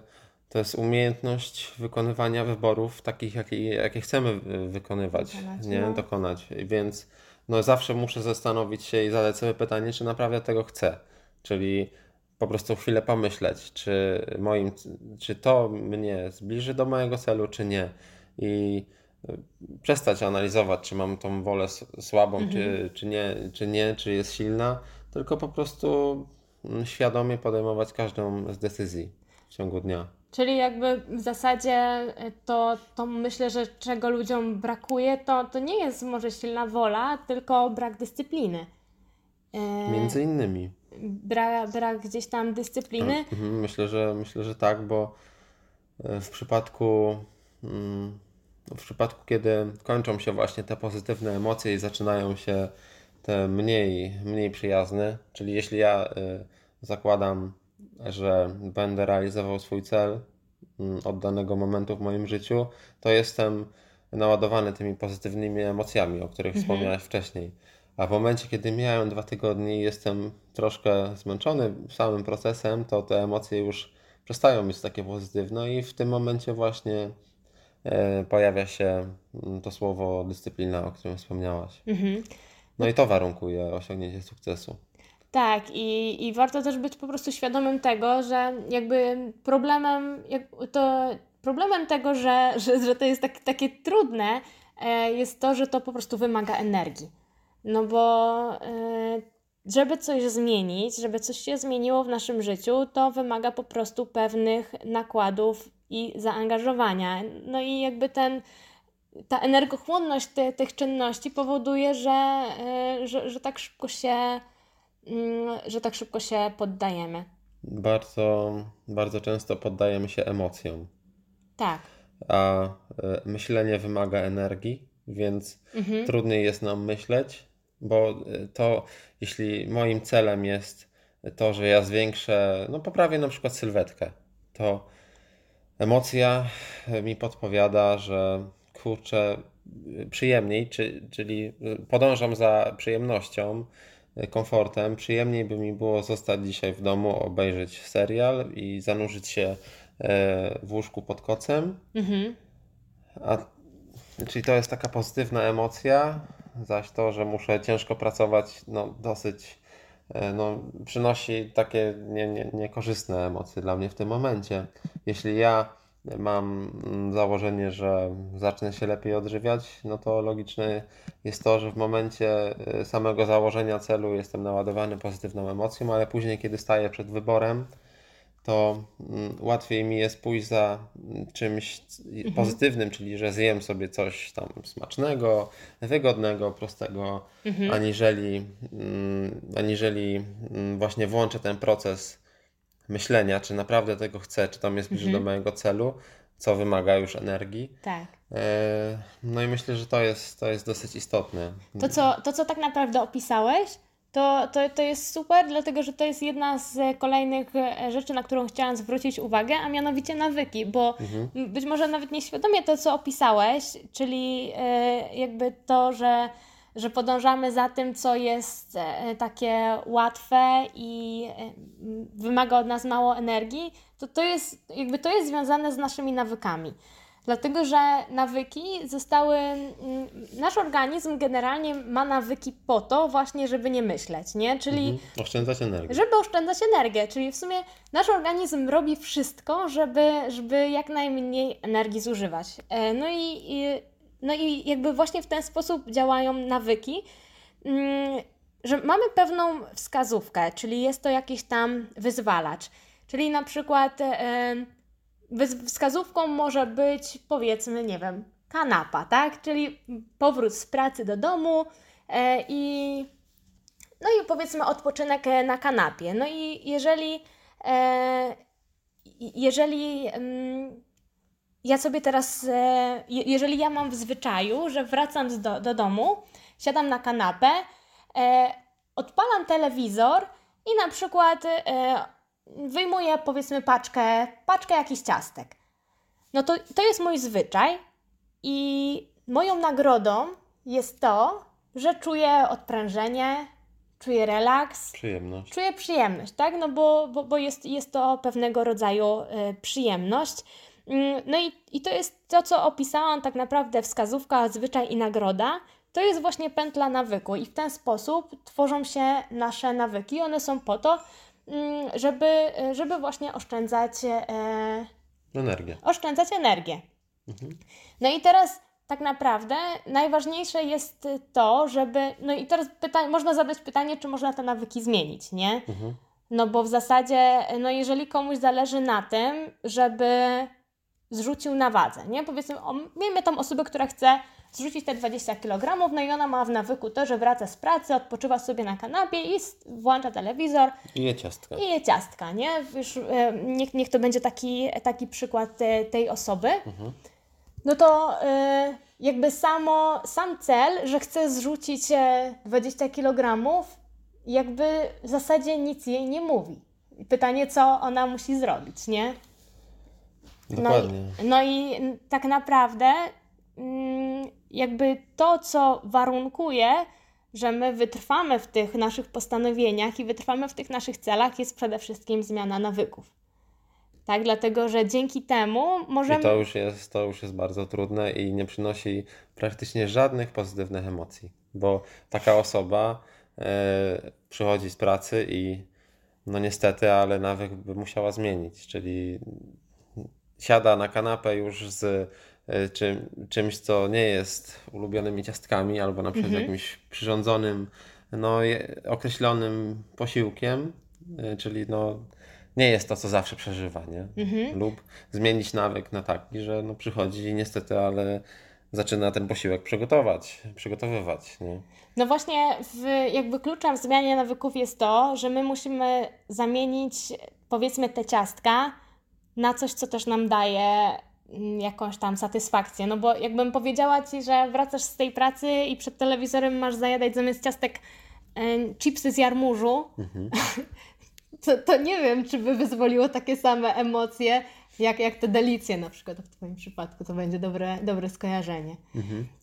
to jest umiejętność wykonywania wyborów takich, jakie, jakie chcemy wykonywać, Dokonać, nie? no. Dokonać. Więc no, zawsze muszę zastanowić się i zadać sobie pytanie, czy naprawdę tego chcę. Czyli po prostu chwilę pomyśleć, czy, moim, czy to mnie zbliży do mojego celu, czy nie. I y, przestać analizować, czy mam tą wolę słabą, czy, czy, nie, czy nie, czy jest silna, tylko po prostu mm, świadomie podejmować każdą z decyzji w ciągu dnia. Czyli jakby w zasadzie y, to, to myślę, że czego ludziom brakuje, to, to nie jest może silna wola, tylko brak dyscypliny. E, Między innymi. Brak, brak gdzieś tam dyscypliny. Mhm, Myślę, że myślę, że tak, bo e, w przypadku mm, w przypadku, kiedy kończą się właśnie te pozytywne emocje i zaczynają się te mniej, mniej przyjazne, czyli jeśli ja y, zakładam, że będę realizował swój cel mm, od danego momentu w moim życiu, to jestem naładowany tymi pozytywnymi emocjami, o których wspomniałeś wcześniej. A w momencie, kiedy miałem dwa tygodnie i jestem troszkę zmęczony samym procesem, to te emocje już przestają być takie pozytywne i w tym momencie właśnie e, pojawia się mm, to słowo dyscyplina, o którym wspomniałaś. Mhm. No i to warunkuje osiągnięcie sukcesu. Tak, i, i warto też być po prostu świadomym tego, że jakby problemem, jak, to problemem tego, że, że, że to jest tak, takie trudne, e, jest to, że to po prostu wymaga energii. No bo e, żeby coś zmienić, żeby coś się zmieniło w naszym życiu, to wymaga po prostu pewnych nakładów i zaangażowania. No i jakby ten, ta energochłonność tych czynności powoduje, że, e, że, że tak szybko się mm, że tak szybko się poddajemy. Bardzo, bardzo często poddajemy się emocjom, Tak. a e, myślenie wymaga energii, więc Mhm. trudniej jest nam myśleć, bo e, to, jeśli moim celem jest to, że ja zwiększę, no poprawię na przykład sylwetkę, to emocja mi podpowiada, że kurczę, przyjemniej, czy, czyli podążam za przyjemnością, komfortem. Przyjemniej by mi było zostać dzisiaj w domu, obejrzeć serial i zanurzyć się w łóżku pod kocem. Mhm. A, czyli to jest taka pozytywna emocja, zaś to, że muszę ciężko pracować, no dosyć e, no, przynosi takie nie, nie, niekorzystne emocje dla mnie w tym momencie. Jeśli ja mam mm, założenie, że zacznę się lepiej odżywiać, no to logiczne jest to, że w momencie e, samego założenia celu jestem naładowany pozytywną emocją, ale później, kiedy staję przed wyborem, to mm, łatwiej mi jest pójść za mm, czymś Mhm. pozytywnym, czyli że zjem sobie coś tam smacznego, wygodnego, prostego, Mhm. aniżeli, mm, aniżeli właśnie włączę ten proces myślenia, czy naprawdę tego chcę, czy to mnie zbliży Mhm. do mojego celu, co wymaga już energii. Tak. E, No i myślę, że to jest, to jest dosyć istotne. To co, to, co tak naprawdę opisałeś, to, to, to jest super, dlatego że to jest jedna z kolejnych e, rzeczy, na którą chciałam zwrócić uwagę, a mianowicie nawyki, bo m, być może nawet nieświadomie to, co opisałeś, czyli e, jakby to, że, że podążamy za tym, co jest e, takie łatwe i wymaga od nas mało energii, to, to jest jakby to jest związane z naszymi nawykami. Dlatego, że nawyki zostały. mm, Nasz organizm generalnie ma nawyki po to, właśnie, żeby nie myśleć, nie? Czyli Mhm. Oszczędzać energię. żeby oszczędzać energię. Czyli w sumie nasz organizm robi wszystko, żeby, żeby jak najmniej energii zużywać. E, No i, i, no i jakby właśnie w ten sposób działają nawyki, mm, że mamy pewną wskazówkę, czyli jest to jakiś tam wyzwalacz. Czyli na przykład. Wskazówką może być, powiedzmy, nie wiem, kanapa, tak? Czyli powrót z pracy do domu e, i no i powiedzmy odpoczynek e, na kanapie. No i jeżeli e, jeżeli mm, ja sobie teraz, je- jeżeli ja mam w zwyczaju, że wracam do, do domu, siadam na kanapę, odpalam telewizor i na przykład wyjmuję powiedzmy paczkę, paczkę jakichś ciastek. No to, to jest mój zwyczaj i moją nagrodą jest to, że czuję odprężenie, czuję relaks, Przyjemność. czuję przyjemność, tak? No bo, bo, bo jest, jest to pewnego rodzaju e, przyjemność. Mm, No i, i to jest to, co opisałam, tak naprawdę wskazówka, zwyczaj i nagroda. To jest właśnie pętla nawyku i w ten sposób tworzą się nasze nawyki. One są po to, żeby, e, żeby właśnie oszczędzać, e, Energię. oszczędzać energię. Mhm. No i teraz tak naprawdę najważniejsze jest to, żeby. No i teraz pyta- można zadać pytanie, czy można te nawyki zmienić, nie? Mhm. No bo w zasadzie, no jeżeli komuś zależy na tym, żeby zrzucił na wadze, nie? Powiedzmy, o, miejmy tą osobę, która chce zrzucić te 20 kg, no i ona ma w nawyku to, że wraca z pracy, odpoczywa sobie na kanapie i włącza telewizor I je ciastka. i je ciastka, nie? Już, e, niech, niech to będzie taki, taki przykład te, tej osoby. No to e, jakby samo, sam cel, że chce zrzucić e, 20 kg, jakby w zasadzie nic jej nie mówi. Pytanie, co ona musi zrobić, nie? Dokładnie. No i, no i tak naprawdę mm, jakby to, co warunkuje, że my wytrwamy w tych naszych postanowieniach i wytrwamy w tych naszych celach, jest przede wszystkim zmiana nawyków. Tak, dlatego że dzięki temu możemy. I to już jest, to już jest bardzo trudne i nie przynosi praktycznie żadnych pozytywnych emocji, bo taka osoba e, przychodzi z pracy i no niestety, ale nawyk by musiała zmienić, czyli siada na kanapę już z e, czym, czymś, co nie jest ulubionymi ciastkami, albo na przykład jakimś przyrządzonym, no określonym posiłkiem, e, czyli no nie jest to, co zawsze przeżywa, nie? Lub zmienić nawyk na taki, że no przychodzi i niestety, ale zaczyna ten posiłek przygotować, przygotowywać, nie? No właśnie, w, jakby kluczem w zmianie nawyków jest to, że my musimy zamienić, powiedzmy, te ciastka na coś, co też nam daje mm, jakąś tam satysfakcję. No bo jakbym powiedziała Ci, że wracasz z tej pracy i przed telewizorem masz zajadać zamiast ciastek e, chipsy z jarmużu, to, to nie wiem, czy by wyzwoliło takie same emocje, jak, jak te delicje na przykład w Twoim przypadku. To będzie dobre, dobre skojarzenie.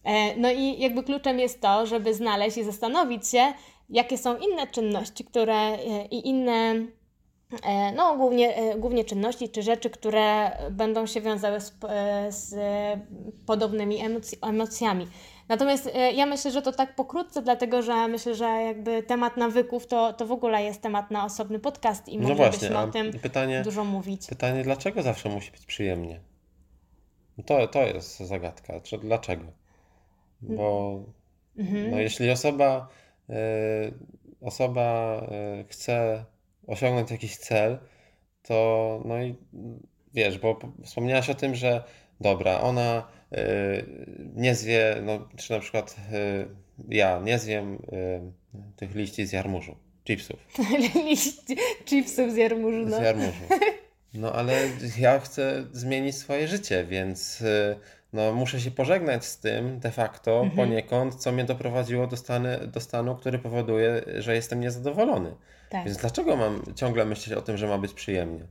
E, No i jakby kluczem jest to, żeby znaleźć i zastanowić się, jakie są inne czynności, które e, i inne, no głównie, e, głównie czynności czy rzeczy, które będą się wiązały z, e, z e, podobnymi emoc- emocjami. Natomiast e, ja myślę, że to tak pokrótce, dlatego że myślę, że jakby temat nawyków to, to w ogóle jest temat na osobny podcast i No moglibyśmy o tym pytanie, dużo mówić. pytanie, dlaczego zawsze musi być przyjemnie? To, to jest zagadka. Czy dlaczego? Bo Mhm. no, jeśli osoba, y, osoba y, chce osiągnąć jakiś cel, to no i wiesz, bo wspomniałaś o tym, że dobra, ona y, nie zwie, no, czy na przykład y, ja nie zjem y, tych liści z jarmużu, chipsów. Liść chipsów z jarmużu, no. Z jarmużu. No ale ja chcę zmienić swoje życie, więc y, no, muszę się pożegnać z tym de facto Mhm. poniekąd, co mnie doprowadziło do, stany, do stanu, który powoduje, że jestem niezadowolony. Tak. Więc dlaczego mam ciągle myśleć o tym, że ma być przyjemnie?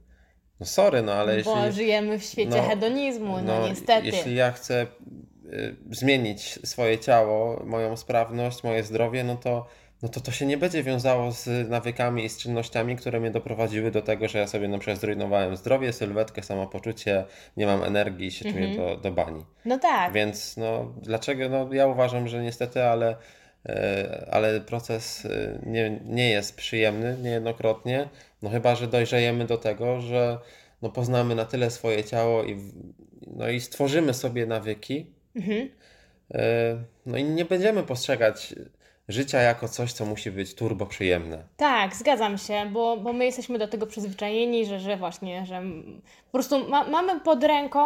No sorry, no ale Bo jeśli... żyjemy w świecie no, hedonizmu, no, niestety. Jeśli ja chcę y, zmienić swoje ciało, moją sprawność, moje zdrowie, no to, no to to się nie będzie wiązało z nawykami i z czynnościami, które mnie doprowadziły do tego, że ja sobie na przykład zrujnowałem zdrowie, sylwetkę, samopoczucie, nie mam energii i się czuję Mhm. do, do bani. No tak. Więc no dlaczego? No ja uważam, że niestety, ale, ale proces e, nie, nie jest przyjemny niejednokrotnie, no chyba, że dojrzejemy do tego, że no poznamy na tyle swoje ciało i, no i stworzymy sobie nawyki, Mhm. e, no i nie będziemy postrzegać życia jako coś, co musi być turbo przyjemne. Tak, zgadzam się, bo, bo my jesteśmy do tego przyzwyczajeni, że, że właśnie, że po prostu ma, mamy pod ręką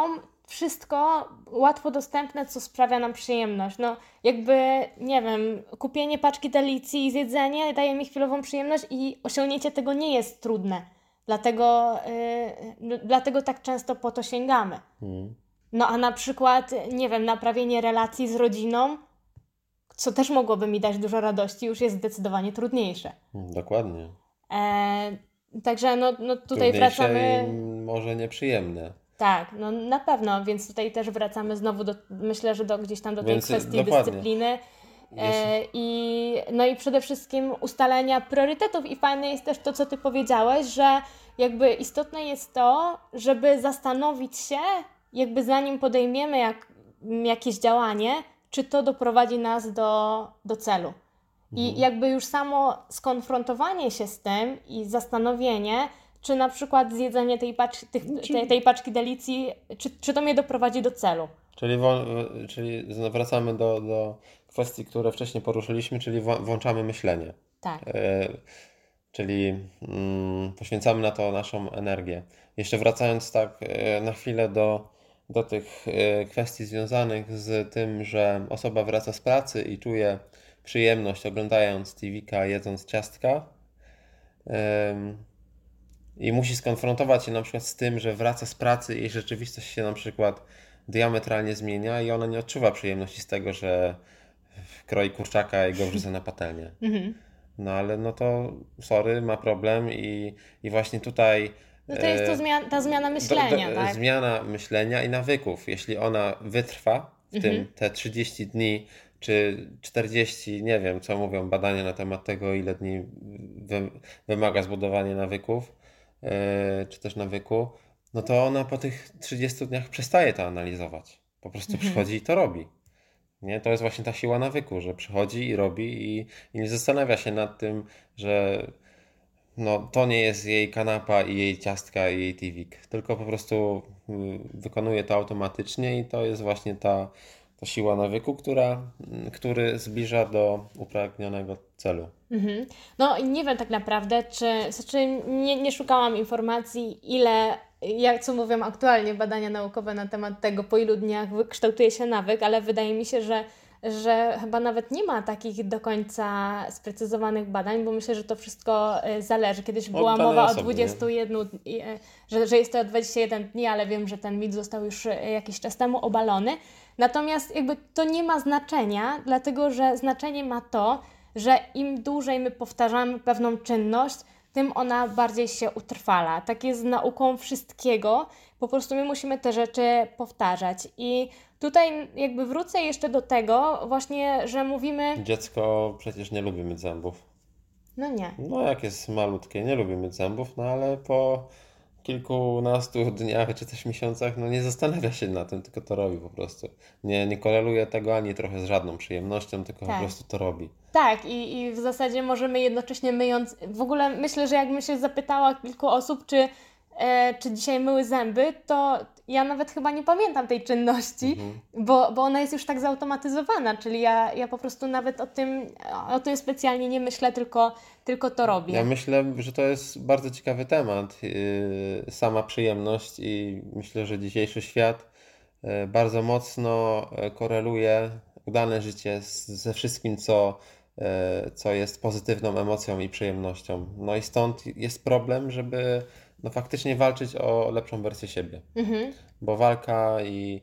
wszystko łatwo dostępne, co sprawia nam przyjemność. No, jakby, nie wiem, kupienie paczki delicji i zjedzenie daje mi chwilową przyjemność i osiągnięcie tego nie jest trudne. Dlatego, yy, dlatego tak często po to sięgamy. Mm. No a na przykład, nie wiem, naprawienie relacji z rodziną, co też mogłoby mi dać dużo radości, już jest zdecydowanie trudniejsze. Dokładnie. E, także no, no tutaj Trudniejsze wracamy. może nieprzyjemne. Tak, no na pewno, więc tutaj też wracamy znowu do, myślę, że do gdzieś tam do tej Więc, kwestii dokładnie. dyscypliny. E, i, no i przede wszystkim ustalenia priorytetów i fajne jest też to, co Ty powiedziałeś, że jakby istotne jest to, żeby zastanowić się, jakby zanim podejmiemy jak, jakieś działanie, czy to doprowadzi nas do, do celu. I jakby już samo skonfrontowanie się z tym i zastanowienie, czy na przykład zjedzenie tej, pacz, tych, tej, tej paczki delicji, czy, czy to mnie doprowadzi do celu. Czyli, wo- czyli znowu wracamy do, do kwestii, które wcześniej poruszyliśmy, czyli włączamy myślenie. Tak. E, czyli mm, poświęcamy na to naszą energię. Jeszcze wracając tak e, na chwilę do, do tych e, kwestii związanych z tym, że osoba wraca z pracy i czuje przyjemność oglądając TV-ka, jedząc ciastka. Em, i musi skonfrontować się na przykład z tym, że wraca z pracy i rzeczywistość się na przykład diametralnie zmienia i ona nie odczuwa przyjemności z tego, że kroi kurczaka i go wrzuca na patelnię. Mhm. No ale no to sorry, ma problem i, i właśnie tutaj No to jest to e, zmian- ta zmiana myślenia, do, do, tak? zmiana myślenia i nawyków. Jeśli ona wytrwa w Mhm. tym te 30 dni czy 40, nie wiem co mówią badania na temat tego, ile dni wy, wymaga zbudowanie nawyków, e, czy też nawyku, no to ona po tych 30 dniach przestaje to analizować. Po prostu Mhm. przychodzi i to robi. Nie? To jest właśnie ta siła nawyku, że przychodzi i robi i, i nie zastanawia się nad tym, że no, to nie jest jej kanapa i jej ciastka i jej tiwik, tylko po prostu y, wykonuje to automatycznie i to jest właśnie ta, ta siła nawyku, która, y, który zbliża do upragnionego celu. Mhm. No nie wiem tak naprawdę, czy, znaczy nie, nie szukałam informacji, ile, jak co mówią aktualnie badania naukowe na temat tego, po ilu dniach kształtuje się nawyk, ale wydaje mi się, że, że chyba nawet nie ma takich do końca sprecyzowanych badań, bo myślę, że to wszystko e, zależy. Kiedyś była mowa o osobne, nie? 21, i, e, że, że jest to 21 dni, ale wiem, że ten mit został już e, jakiś czas temu obalony. Natomiast jakby to nie ma znaczenia, dlatego że znaczenie ma to, że im dłużej my powtarzamy pewną czynność, tym ona bardziej się utrwala. Tak jest z nauką wszystkiego. Po prostu my musimy te rzeczy powtarzać. I tutaj jakby wrócę jeszcze do tego właśnie, że mówimy, Dziecko przecież nie lubi myć zębów. no nie, No jak jest malutkie, nie lubi myć zębów, no ale po, kilkunastu dniach czy też miesiącach no nie zastanawia się na tym, tylko to robi po prostu. Nie, nie koreluje tego ani trochę z żadną przyjemnością, tylko Tak. po prostu to robi. Tak, i, i w zasadzie możemy jednocześnie myjąc. W ogóle myślę, że jakbym się zapytała kilku osób, czy, e, czy dzisiaj myły zęby, to ja nawet chyba nie pamiętam tej czynności, Mhm. bo, bo ona jest już tak zautomatyzowana, czyli ja, ja po prostu nawet o tym, o tym specjalnie nie myślę, tylko, tylko to robię. Ja myślę, że to jest bardzo ciekawy temat, yy, sama przyjemność i myślę, że dzisiejszy świat yy, bardzo mocno yy, koreluje udane życie z, ze wszystkim, co, yy, co jest pozytywną emocją i przyjemnością. No i stąd jest problem, żeby no faktycznie walczyć o lepszą wersję siebie, Mhm. bo walka i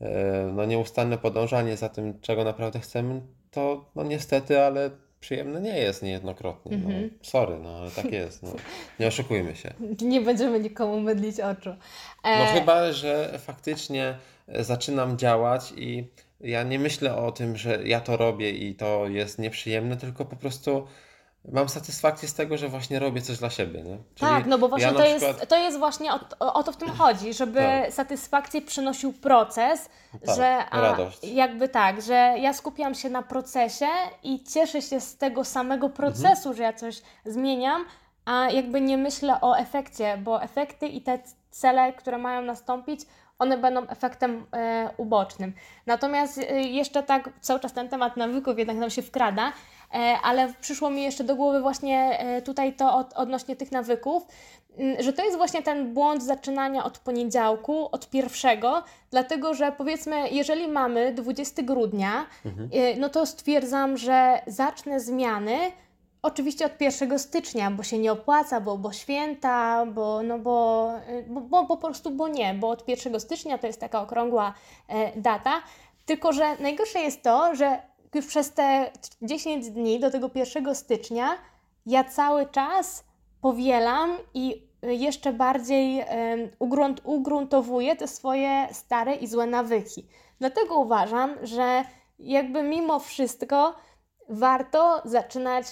yy, no nieustanne podążanie za tym, czego naprawdę chcemy, to no niestety, ale przyjemne nie jest niejednokrotnie. No, Mhm. sorry, no ale tak jest. No. Nie oszukujmy się. Nie będziemy nikomu mydlić oczu. E, No chyba, że faktycznie e, zaczynam działać i ja nie myślę o tym, że ja to robię i to jest nieprzyjemne, tylko po prostu mam satysfakcję z tego, że właśnie robię coś dla siebie, nie? Czyli Tak, no bo właśnie ja to, przykład- jest, to jest właśnie o, o, to w tym chodzi, żeby Tak. satysfakcję przynosił proces, Tak, że a, radość. jakby tak, że ja skupiam się na procesie i cieszę się z tego samego Mhm. procesu, że ja coś zmieniam, a jakby nie myślę o efekcie, bo efekty i te cele, które mają nastąpić, one będą efektem e, ubocznym. Natomiast e, jeszcze tak cały czas ten temat nawyków jednak nam się wkrada, e, ale przyszło mi jeszcze do głowy właśnie e, tutaj to od, odnośnie tych nawyków, m, że to jest właśnie ten błąd zaczynania od poniedziałku, od pierwszego, dlatego że powiedzmy, jeżeli mamy 20 grudnia, e, no to stwierdzam, że zacznę zmiany Oczywiście od 1 stycznia, bo się nie opłaca, bo, bo święta, bo, no bo, bo, bo, po prostu, bo nie, bo od 1 stycznia to jest taka okrągła e, data. Tylko, że najgorsze jest to, że już przez te 10 dni do tego 1 stycznia ja cały czas powielam i y, jeszcze bardziej ugrunt, ugruntowuję te swoje stare i złe nawyki. Dlatego uważam, że jakby mimo wszystko warto zaczynać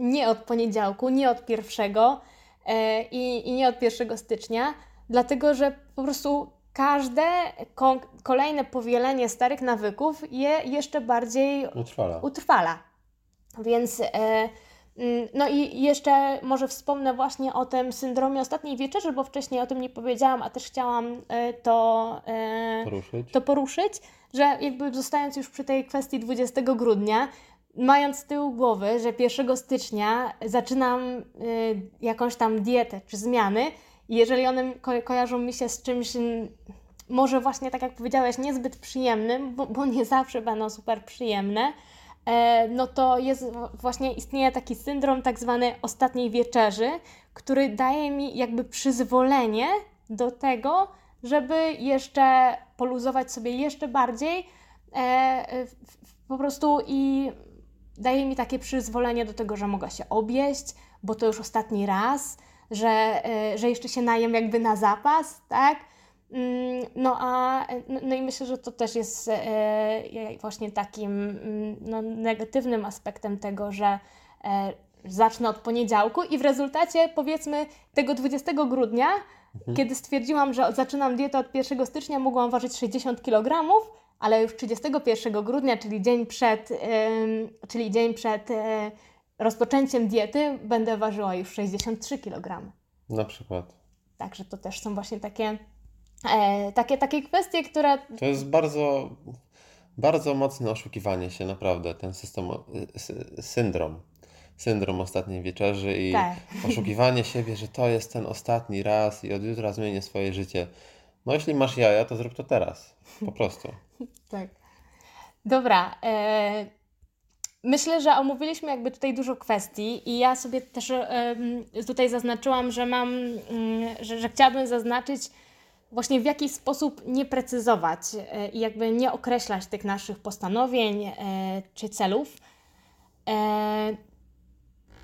nie od poniedziałku, nie od pierwszego e, i, i nie od 1 stycznia, dlatego że po prostu każde kolejne powielenie starych nawyków je jeszcze bardziej Utrwala. utrwala. Więc e, mm, no i jeszcze może wspomnę właśnie o tym syndromie ostatniej wieczerzy, bo wcześniej o tym nie powiedziałam, a też chciałam e, to, Poruszyć. to poruszyć, że jakby zostając już przy tej kwestii 20 grudnia, mając z tyłu głowy, że 1 stycznia zaczynam y, jakąś tam dietę czy zmiany, i jeżeli one ko- kojarzą mi się z czymś, może właśnie tak jak powiedziałeś, niezbyt przyjemnym, bo, bo nie zawsze będą super przyjemne, e, no to jest właśnie istnieje taki syndrom tak zwany ostatniej wieczerzy, który daje mi jakby przyzwolenie do tego, żeby jeszcze poluzować sobie jeszcze bardziej, e, po prostu i daje mi takie przyzwolenie do tego, że mogę się objeść, bo to już ostatni raz, że, e, że jeszcze się najem jakby na zapas, tak? Mm, No a no, no i myślę, że to też jest e, właśnie takim mm, no, negatywnym aspektem tego, że e, zacznę od poniedziałku i w rezultacie powiedzmy tego 20 grudnia, kiedy stwierdziłam, że zaczynam dietę od 1 stycznia, mogłam ważyć 60 kg, ale już 31 grudnia, czyli dzień przed, czyli dzień przed e, rozpoczęciem diety, będę ważyła już 63 kg. Na przykład. Także to też są właśnie takie, e, takie, takie kwestie, które To jest bardzo, bardzo mocne oszukiwanie się, naprawdę, ten system, sy- syndrom. Syndrom ostatniej wieczerzy i Tak. oszukiwanie siebie, że to jest ten ostatni raz i od jutra zmienię swoje życie. No jeśli masz jaja, to zrób to teraz. Po prostu. Tak. Dobra. E, myślę, że omówiliśmy jakby tutaj dużo kwestii i ja sobie też em, tutaj zaznaczyłam, że mam, mm, że, że chciałabym zaznaczyć właśnie w jaki sposób nie precyzować e, i jakby nie określać tych naszych postanowień e, czy celów. E,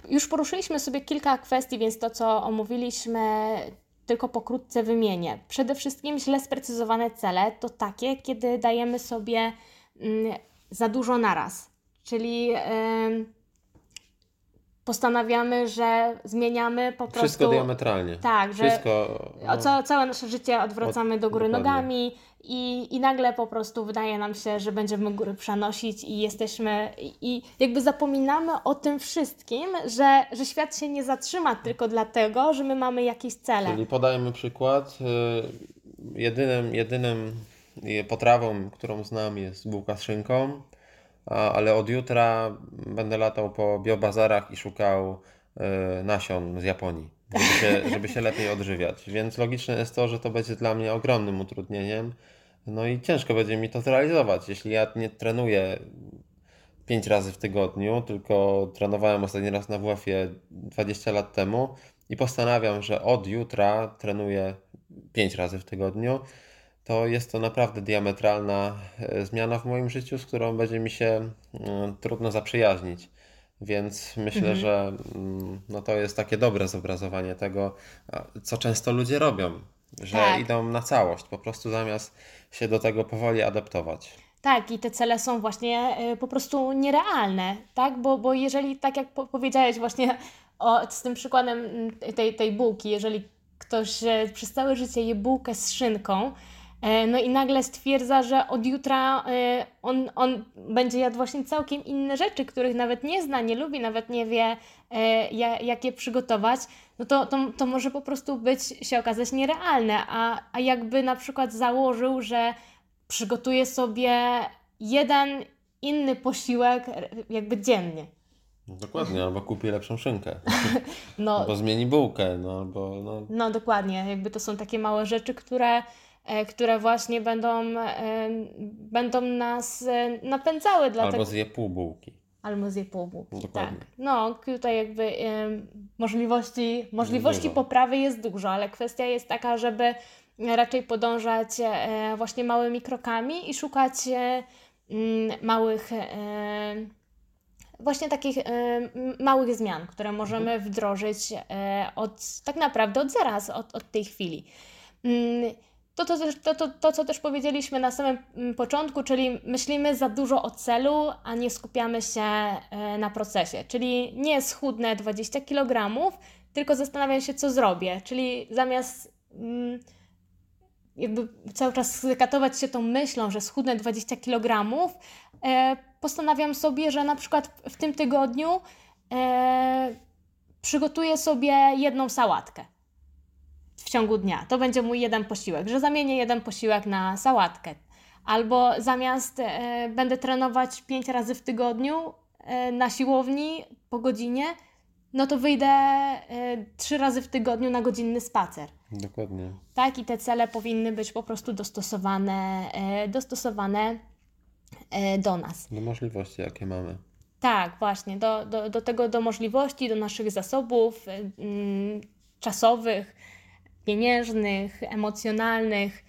już poruszyliśmy sobie kilka kwestii, więc to, co omówiliśmy, tylko pokrótce wymienię. Przede wszystkim źle sprecyzowane cele to takie, kiedy dajemy sobie mm, za dużo naraz. Czyli postanawiamy, że zmieniamy po prostu. Wszystko diametralnie. Tak, że Wszystko. o ca- całe nasze życie odwracamy do góry dokładnie. nogami i, i nagle po prostu wydaje nam się, że będziemy góry przenosić i jesteśmy i, i jakby zapominamy o tym wszystkim, że, że świat się nie zatrzyma tylko dlatego, że my mamy jakieś cele. Czyli podajmy przykład. y, Jedynym, jedynym potrawą, którą znam jest bułka z szynką, ale od jutra będę latał po biobazarach i szukał y, nasion z Japonii, żeby się, żeby się lepiej odżywiać. Więc logiczne jest to, że to będzie dla mnie ogromnym utrudnieniem. No i ciężko będzie mi to zrealizować, jeśli ja nie trenuję 5 razy w tygodniu, tylko trenowałem ostatni raz na WF-ie 20 lat temu i postanawiam, że od jutra trenuję 5 razy w tygodniu, to jest to naprawdę diametralna e, zmiana w moim życiu, z którą będzie mi się mm, trudno zaprzyjaźnić. Więc myślę, że mm, no to jest takie dobre zobrazowanie tego, co często ludzie robią, że Tak. idą na całość, po prostu zamiast się do tego powoli adaptować. Tak, i te cele są właśnie y, po prostu nierealne, tak? Bo, bo jeżeli, tak jak po powiedziałeś właśnie o, z tym przykładem mm, tej, tej bułki, jeżeli ktoś e, przez całe życie je bułkę z szynką, e, no i nagle stwierdza, że od jutra e, on, on będzie jadł właśnie całkiem inne rzeczy, których nawet nie zna, nie lubi, nawet nie wie, e, ja- jak je przygotować, no to, to, to może po prostu być, się okazać nierealne. A, a jakby na przykład założył, że przygotuje sobie jeden inny posiłek e, jakby dziennie. Dokładnie, albo kupi lepszą szynkę, No, albo zmieni bułkę, no albo no, no dokładnie, jakby to są takie małe rzeczy, które, e, które właśnie będą, e, będą nas e, napędzały dlatego, albo zje pół bułki. albo zje pół bułki. Dokładnie. Tak. No, tutaj jakby możliwości, możliwości poprawy jest dużo, ale kwestia jest taka, żeby raczej podążać e, właśnie małymi krokami i szukać e, mm, małych, e, właśnie takich e, małych zmian, które możemy wdrożyć e, od tak naprawdę od zaraz, od, od tej chwili. To, to, to, to, to, co też powiedzieliśmy na samym mm, początku, czyli myślimy za dużo o celu, a nie skupiamy się e, na procesie. Czyli nie schudnę 20 kg, tylko zastanawiam się, co zrobię. Czyli zamiast mm, jakby cały czas katować się tą myślą, że schudnę 20 kg, e, postanawiam sobie, że na przykład w tym tygodniu e, przygotuję sobie jedną sałatkę w ciągu dnia. To będzie mój jeden posiłek, że zamienię jeden posiłek na sałatkę. Albo zamiast e, będę trenować 5 razy w tygodniu e, na siłowni po godzinie, no to wyjdę e, 3 razy w tygodniu na godzinny spacer. Dokładnie. Tak, i te cele powinny być po prostu dostosowane, e, dostosowane e, do nas. Do możliwości, jakie mamy. Tak, właśnie, do, do, do tego, do możliwości, do naszych zasobów mm, czasowych, pieniężnych, emocjonalnych.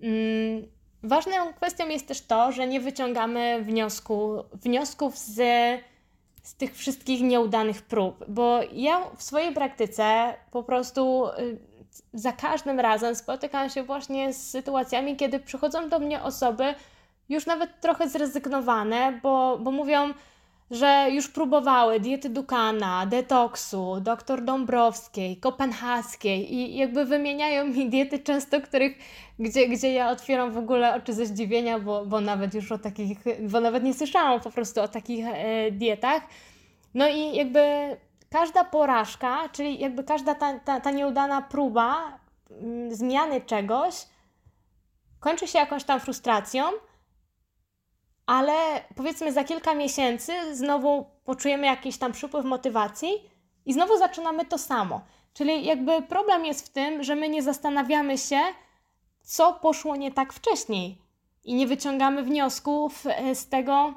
Mm, Ważną kwestią jest też to, że nie wyciągamy wniosku, wniosków z, z tych wszystkich nieudanych prób, bo ja w swojej praktyce po prostu y, za każdym razem spotykam się właśnie z sytuacjami, kiedy przychodzą do mnie osoby już nawet trochę zrezygnowane, bo, bo mówią, że już próbowały diety Dukana, detoksu, dr Dąbrowskiej, kopenhaskiej i jakby wymieniają mi diety często, których, gdzie, gdzie ja otwieram w ogóle oczy ze zdziwienia, bo, bo nawet już o takich, bo nawet nie słyszałam po prostu o takich e, dietach. No i jakby każda porażka, czyli jakby każda ta, ta, ta nieudana próba mm, zmiany czegoś kończy się jakąś tam frustracją, ale powiedzmy za kilka miesięcy znowu poczujemy jakiś tam przypływ motywacji i znowu zaczynamy to samo. Czyli jakby problem jest w tym, że my nie zastanawiamy się, co poszło nie tak wcześniej i nie wyciągamy wniosków e, z tego,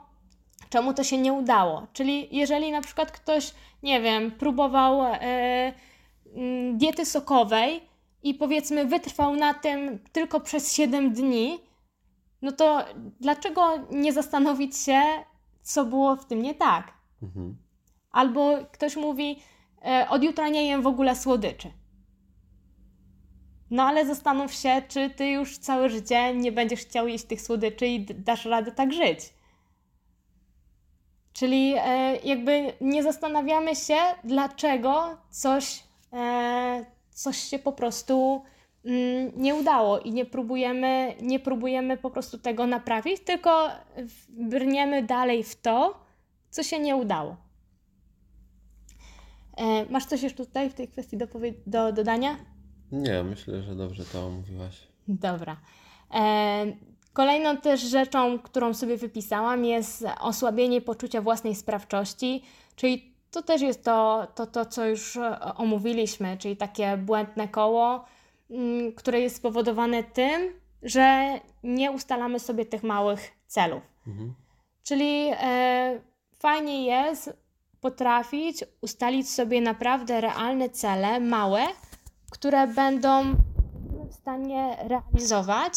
czemu to się nie udało. Czyli jeżeli na przykład ktoś, nie wiem, próbował e, mm, diety sokowej i powiedzmy wytrwał na tym tylko przez 7 dni, no to dlaczego nie zastanowić się, co było w tym nie tak? Mhm. Albo ktoś mówi, e, od jutra nie jem w ogóle słodyczy. No ale zastanów się, czy ty już całe życie nie będziesz chciał jeść tych słodyczy i dasz radę tak żyć. Czyli e, jakby nie zastanawiamy się, dlaczego coś, e, coś się po prostu nie udało i nie próbujemy, nie próbujemy po prostu tego naprawić, tylko brniemy dalej w to, co się nie udało. E, masz coś jeszcze tutaj w tej kwestii do, do dodania? Nie, myślę, że dobrze to omówiłaś. Dobra. E, kolejną też rzeczą, którą sobie wypisałam, jest osłabienie poczucia własnej sprawczości, czyli to też jest to, to, to co już omówiliśmy, czyli takie błędne koło, mm, które jest spowodowane tym, że nie ustalamy sobie tych małych celów. Mhm. Czyli e, fajnie jest potrafić ustalić sobie naprawdę realne cele, małe, które będą w stanie realizować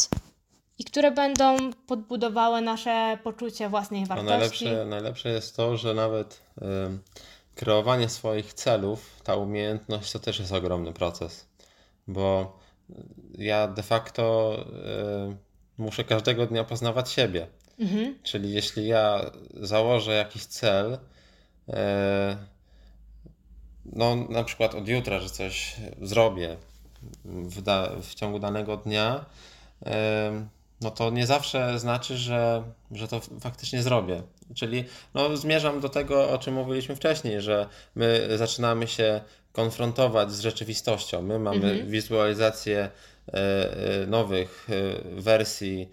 i które będą podbudowały nasze poczucie własnej wartości. A najlepsze, najlepsze jest to, że nawet y, kreowanie swoich celów, ta umiejętność to też jest ogromny proces, bo ja de facto y, muszę każdego dnia poznawać siebie. Mhm. Czyli jeśli ja założę jakiś cel, y, no na przykład od jutra, że coś zrobię w, w ciągu danego dnia, no to nie zawsze znaczy, że, że to faktycznie zrobię. Czyli no, zmierzam do tego, o czym mówiliśmy wcześniej, że my zaczynamy się konfrontować z rzeczywistością. My mamy mhm. wizualizację e, e, nowych e, wersji,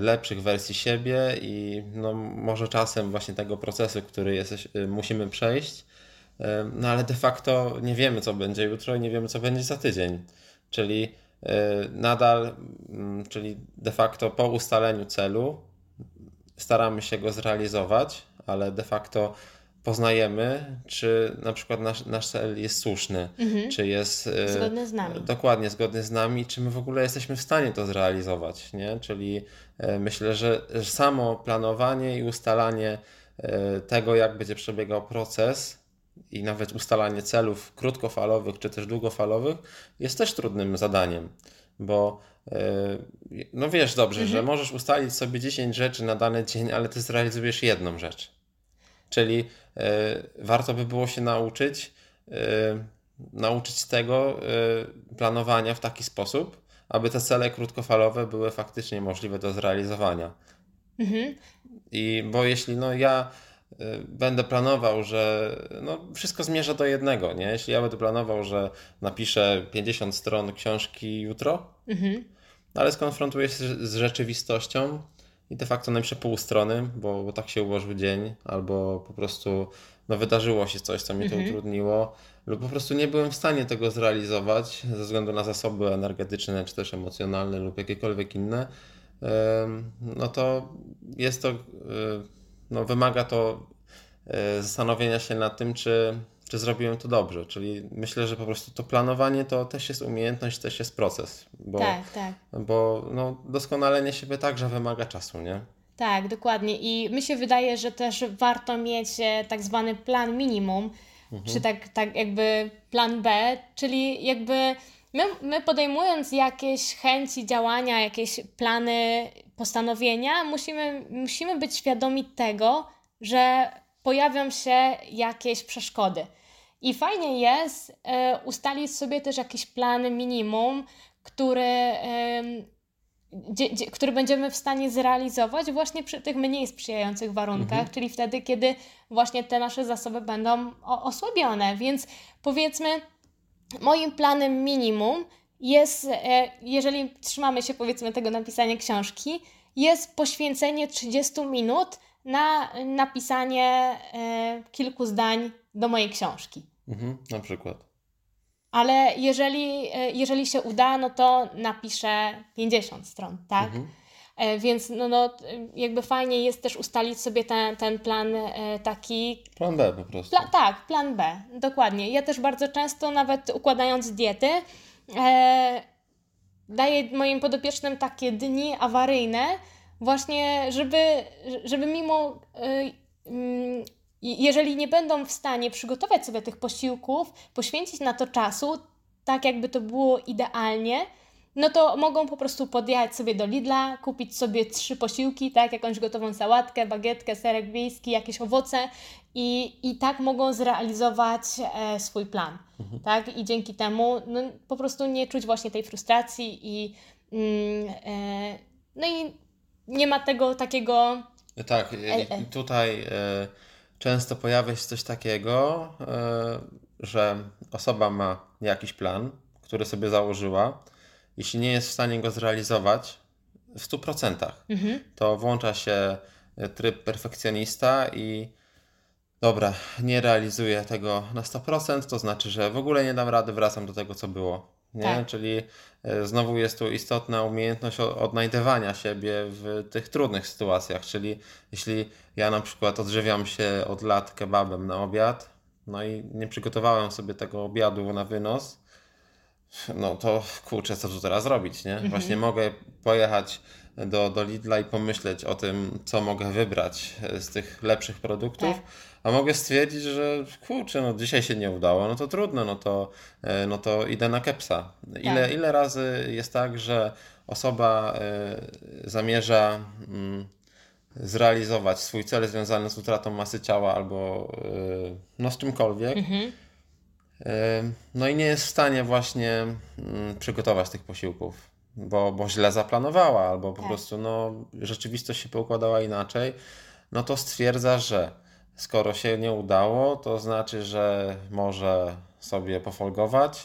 lepszych wersji siebie i no, może czasem właśnie tego procesu, który jesteś, musimy przejść, no ale de facto nie wiemy, co będzie jutro i nie wiemy, co będzie za tydzień. Czyli nadal, mm, czyli de facto po ustaleniu celu staramy się go zrealizować, ale de facto poznajemy, czy na przykład nasz, nasz cel jest słuszny, mhm. czy jest e, zgodny z nami. Dokładnie, zgodny z nami, czy my w ogóle jesteśmy w stanie to zrealizować, nie? Czyli e, myślę, że samo planowanie i ustalanie tego, jak będzie przebiegał proces, i nawet ustalanie celów krótkofalowych czy też długofalowych jest też trudnym zadaniem, bo e, no wiesz dobrze, mhm. że możesz ustalić sobie 10 rzeczy na dany dzień, ale ty zrealizujesz jedną rzecz. Czyli e, warto by było się nauczyć e, nauczyć tego planowania w taki sposób, aby te cele krótkofalowe były faktycznie możliwe do zrealizowania. Mhm. I bo jeśli no ja będę planował, że no, wszystko zmierza do jednego, nie? Jeśli ja będę planował, że napiszę 50 stron książki jutro, mhm. ale skonfrontuję się z rzeczywistością i de facto napiszę pół strony, bo, bo tak się ułożył dzień, albo po prostu no, wydarzyło się coś, co mi to mhm. utrudniło, lub po prostu nie byłem w stanie tego zrealizować ze względu na zasoby energetyczne, czy też emocjonalne, lub jakiekolwiek inne, no to jest to y, no, wymaga to e, zastanowienia się nad tym, czy, czy zrobiłem to dobrze. Czyli myślę, że po prostu to planowanie to też jest umiejętność, też jest proces. Bo, tak, tak. Bo no, doskonalenie siebie także wymaga czasu, nie? Tak, dokładnie. I mi się wydaje, że też warto mieć e, tak zwany plan minimum, mhm. czy tak, tak jakby plan B, czyli jakby my, my podejmując jakieś chęci działania, jakieś plany, postanowienia, musimy, musimy być świadomi tego, że pojawią się jakieś przeszkody. I fajnie jest e, ustalić sobie też jakiś plan minimum, który, e, dzie, dzie, który będziemy w stanie zrealizować właśnie przy tych mniej sprzyjających warunkach, mhm. czyli wtedy, kiedy właśnie te nasze zasoby będą osłabione. Więc powiedzmy, moim planem minimum jest, e, jeżeli trzymamy się powiedzmy tego napisania książki, jest poświęcenie 30 minut na napisanie e, kilku zdań do mojej książki. Mhm, na przykład. Ale jeżeli, e, jeżeli się uda, no to napiszę 50 stron, tak? Mhm. Więc no, no, jakby fajnie jest też ustalić sobie ten, ten plan taki. Plan B po prostu. Pla, tak, plan B, dokładnie. Ja też bardzo często, nawet układając diety, e, daję moim podopiecznym takie dni awaryjne, właśnie, żeby, żeby mimo. Yy, jeżeli nie będą w stanie przygotować sobie tych posiłków, poświęcić na to czasu, tak jakby to było idealnie, no to mogą po prostu podjechać sobie do Lidla, kupić sobie trzy posiłki, tak, jakąś gotową sałatkę, bagietkę, serek wiejski, jakieś owoce i, i tak mogą zrealizować e, swój plan, tak, i dzięki temu no, po prostu nie czuć właśnie tej frustracji i mm, e, no i nie ma tego takiego, Tak, i- E, e. tutaj e, często pojawia się coś takiego, e, że osoba ma jakiś plan, który sobie założyła. Jeśli nie jest w stanie go zrealizować w 100%, to włącza się e, tryb perfekcjonista i dobra, nie realizuję tego na 100%, to znaczy, że w ogóle nie dam rady, wracam do tego, co było. Nie? Tak. Czyli e, znowu jest tu istotna umiejętność odnajdywania siebie w tych trudnych sytuacjach. Czyli jeśli ja na przykład odżywiam się od lat kebabem na obiad, no i nie przygotowałem sobie tego obiadu na wynos, no to kurczę, co tu teraz robić, nie? Właśnie mogę pojechać do, do Lidla i pomyśleć o tym, co mogę wybrać z tych lepszych produktów, Tak. a mogę stwierdzić, że kurczę, no dzisiaj się nie udało, no to trudno, no to, e, no to idę na kepsa. Ile, Tak. ile razy jest tak, że osoba e, zamierza mm, zrealizować swój cel związany z utratą masy ciała albo e, no z czymkolwiek, Ym, No i nie jest w stanie właśnie mm, przygotować tych posiłków, bo, bo źle zaplanowała, albo po Tak. prostu no, rzeczywistość się poukładała inaczej, no to stwierdza, że skoro się nie udało, to znaczy, że może sobie pofolgować,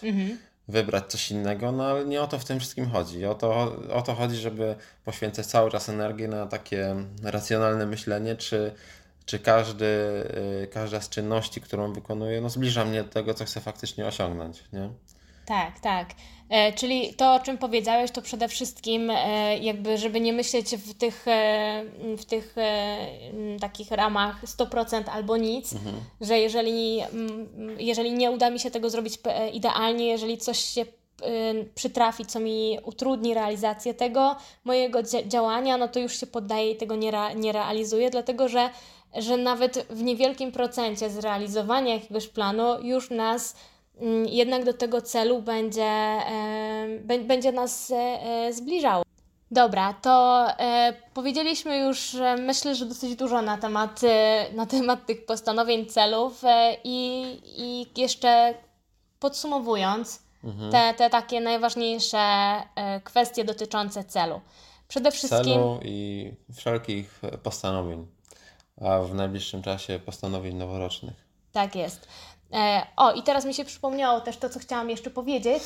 wybrać coś innego, no ale nie o to w tym wszystkim chodzi. O to, o to chodzi, żeby poświęcać cały czas energię na takie racjonalne myślenie, czy, czy każdy, y, każda z czynności, którą wykonuję, no zbliża mnie do tego, co chcę faktycznie osiągnąć, nie? Tak, tak. E, czyli to, o czym powiedziałeś, to przede wszystkim e, jakby, żeby nie myśleć w tych, e, w tych e, m, takich ramach 100% albo nic, że jeżeli, mm, jeżeli nie uda mi się tego zrobić e, idealnie, jeżeli coś się e, przytrafi, co mi utrudni realizację tego mojego dzia- działania, no to już się poddaję i tego nie, rea- nie realizuję, dlatego że, że nawet w niewielkim procencie zrealizowania jakiegoś planu już nas mm, jednak do tego celu będzie, bę- będzie nas e, e, zbliżało. Dobra, to e, powiedzieliśmy już, myślę, że dosyć dużo na temat, na temat tych postanowień, celów i, i jeszcze podsumowując te, te takie najważniejsze kwestie dotyczące celu. Przede wszystkim. Celu i wszelkich postanowień, a w najbliższym czasie postanowień noworocznych. Tak jest. E, o, i teraz mi się przypomniało też to, co chciałam jeszcze powiedzieć,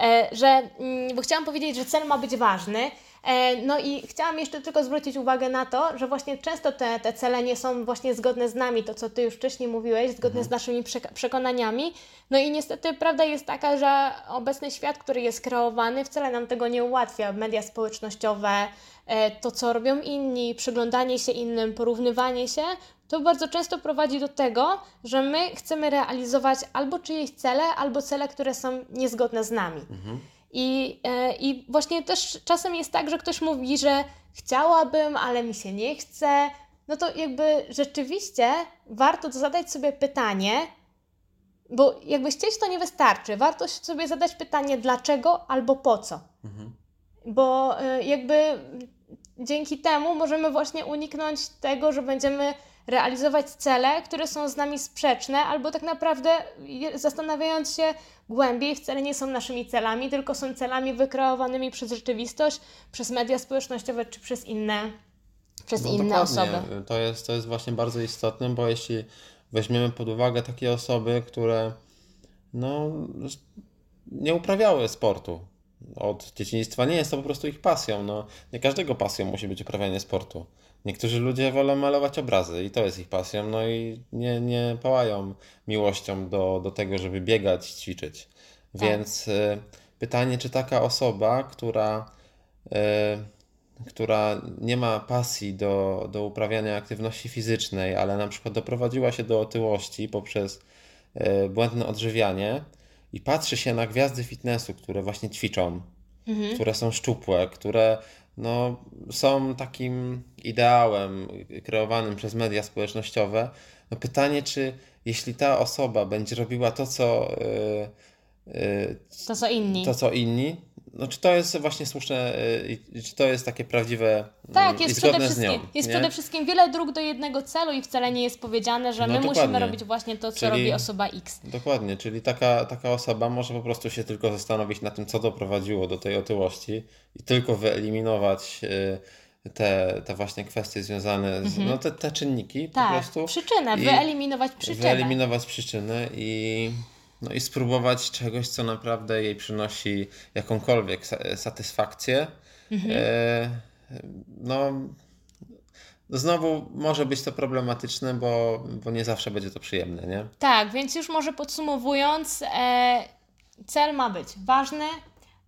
e, że, mm, bo chciałam powiedzieć, że cel ma być ważny. E, no i chciałam jeszcze tylko zwrócić uwagę na to, że właśnie często te, te cele nie są właśnie zgodne z nami, to co Ty już wcześniej mówiłeś, zgodne z naszymi przekonaniami. No i niestety prawda jest taka, że obecny świat, który jest kreowany, wcale nam tego nie ułatwia. Media społecznościowe, e, to co robią inni, przyglądanie się innym, porównywanie się, to bardzo często prowadzi do tego, że my chcemy realizować albo czyjeś cele, albo cele, które są niezgodne z nami. I, e, I właśnie też czasem jest tak, że ktoś mówi, że chciałabym, ale mi się nie chce. No to jakby rzeczywiście warto zadać sobie pytanie, bo jakby chcieć to nie wystarczy. Warto sobie zadać pytanie dlaczego albo po co. Bo y, jakby dzięki temu możemy właśnie uniknąć tego, że będziemy realizować cele, które są z nami sprzeczne, albo tak naprawdę zastanawiając się głębiej, wcale nie są naszymi celami, tylko są celami wykreowanymi przez rzeczywistość, przez media społecznościowe czy przez inne, przez No inne osoby. To jest, to jest właśnie bardzo istotne, bo jeśli weźmiemy pod uwagę takie osoby, które no, nie uprawiały sportu od dzieciństwa, nie jest to po prostu ich pasją. No, nie każdego pasją musi być uprawianie sportu. Niektórzy ludzie wolą malować obrazy i to jest ich pasją, no i nie, nie pałają miłością do, do tego, żeby biegać, ćwiczyć. Więc y, pytanie, czy taka osoba, która y, która nie ma pasji do, do uprawiania aktywności fizycznej, ale na przykład doprowadziła się do otyłości poprzez e, błędne odżywianie i patrzy się na gwiazdy fitnessu, które właśnie ćwiczą, które są szczupłe, które no, są takim ideałem kreowanym przez media społecznościowe. No pytanie, czy jeśli ta osoba będzie robiła to, co, e, e, To co inni. to, co inni, no, czy to jest właśnie słuszne y, i czy to jest takie prawdziwe Tak, mm, jest i przede wszystkim, nią, jest przede wszystkim wiele dróg do jednego celu i wcale nie jest powiedziane, że No, my musimy dokładnie. robić właśnie to, co Czyli- robi osoba X. Dokładnie, czyli taka, taka osoba może po prostu się tylko zastanowić na tym, co doprowadziło do tej otyłości i tylko wyeliminować y, te, te właśnie kwestie związane z, no te, te czynniki po Tak, prostu. przyczynę, wyeliminować przyczynę. Wyeliminować przyczynę i, no i spróbować czegoś, co naprawdę jej przynosi jakąkolwiek sa- satysfakcję. Mhm. E, no, znowu może być to problematyczne, bo, bo nie zawsze będzie to przyjemne, nie? Tak, więc już może podsumowując, e, cel ma być ważny,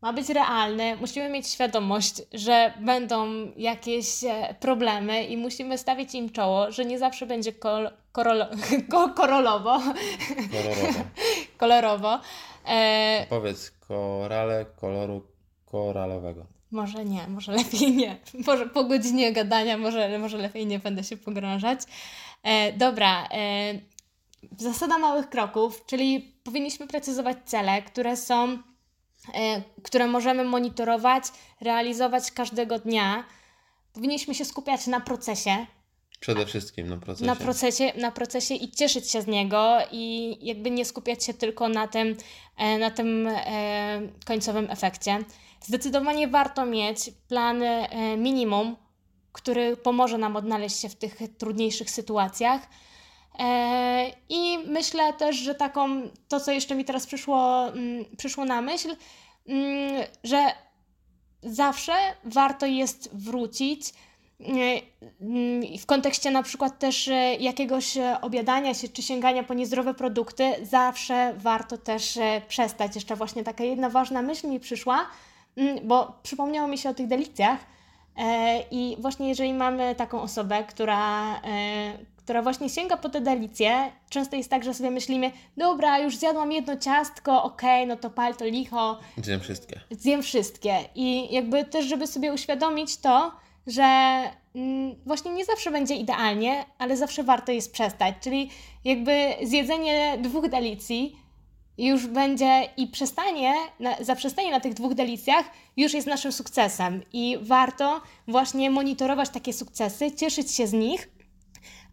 ma być realny, musimy mieć świadomość, że będą jakieś e, problemy i musimy stawić im czoło, że nie zawsze będzie kol, korolo, ko, korolowo, Kolorowe. kolorowo. E, Powiedz korale koloru koralowego. może nie, może lepiej nie. Może po godzinie gadania, może, może lepiej nie będę się pogrążać. E, dobra, e, zasada małych kroków, czyli powinniśmy precyzować cele, które są, które możemy monitorować, realizować każdego dnia. Powinniśmy się skupiać na procesie, Przede wszystkim na procesie. na procesie, na procesie i cieszyć się z niego i jakby nie skupiać się tylko na tym, e, na tym e, końcowym efekcie. Zdecydowanie warto mieć plan e, minimum, który pomoże nam odnaleźć się w tych trudniejszych sytuacjach. E, I myślę też, że taką, to co jeszcze mi teraz przyszło, mm, przyszło na myśl, mm, że zawsze warto jest wrócić mm, w kontekście na przykład też e, jakiegoś e, obiadania się czy sięgania po niezdrowe produkty, zawsze warto też e, przestać. Jeszcze właśnie taka jedna ważna myśl mi przyszła, bo przypomniało mi się o tych delicjach. E, I właśnie jeżeli mamy taką osobę, która, e, która właśnie sięga po te delicje, często jest tak, że sobie myślimy, dobra, już zjadłam jedno ciastko, okej, no to pal to licho, Zjem wszystkie. zjem wszystkie. I jakby też, żeby sobie uświadomić to, że mm, właśnie nie zawsze będzie idealnie, ale zawsze warto jest przestać. Czyli jakby zjedzenie dwóch delicji już będzie i przestanie, na, zaprzestanie na tych dwóch delicjach już jest naszym sukcesem. I warto właśnie monitorować takie sukcesy, cieszyć się z nich,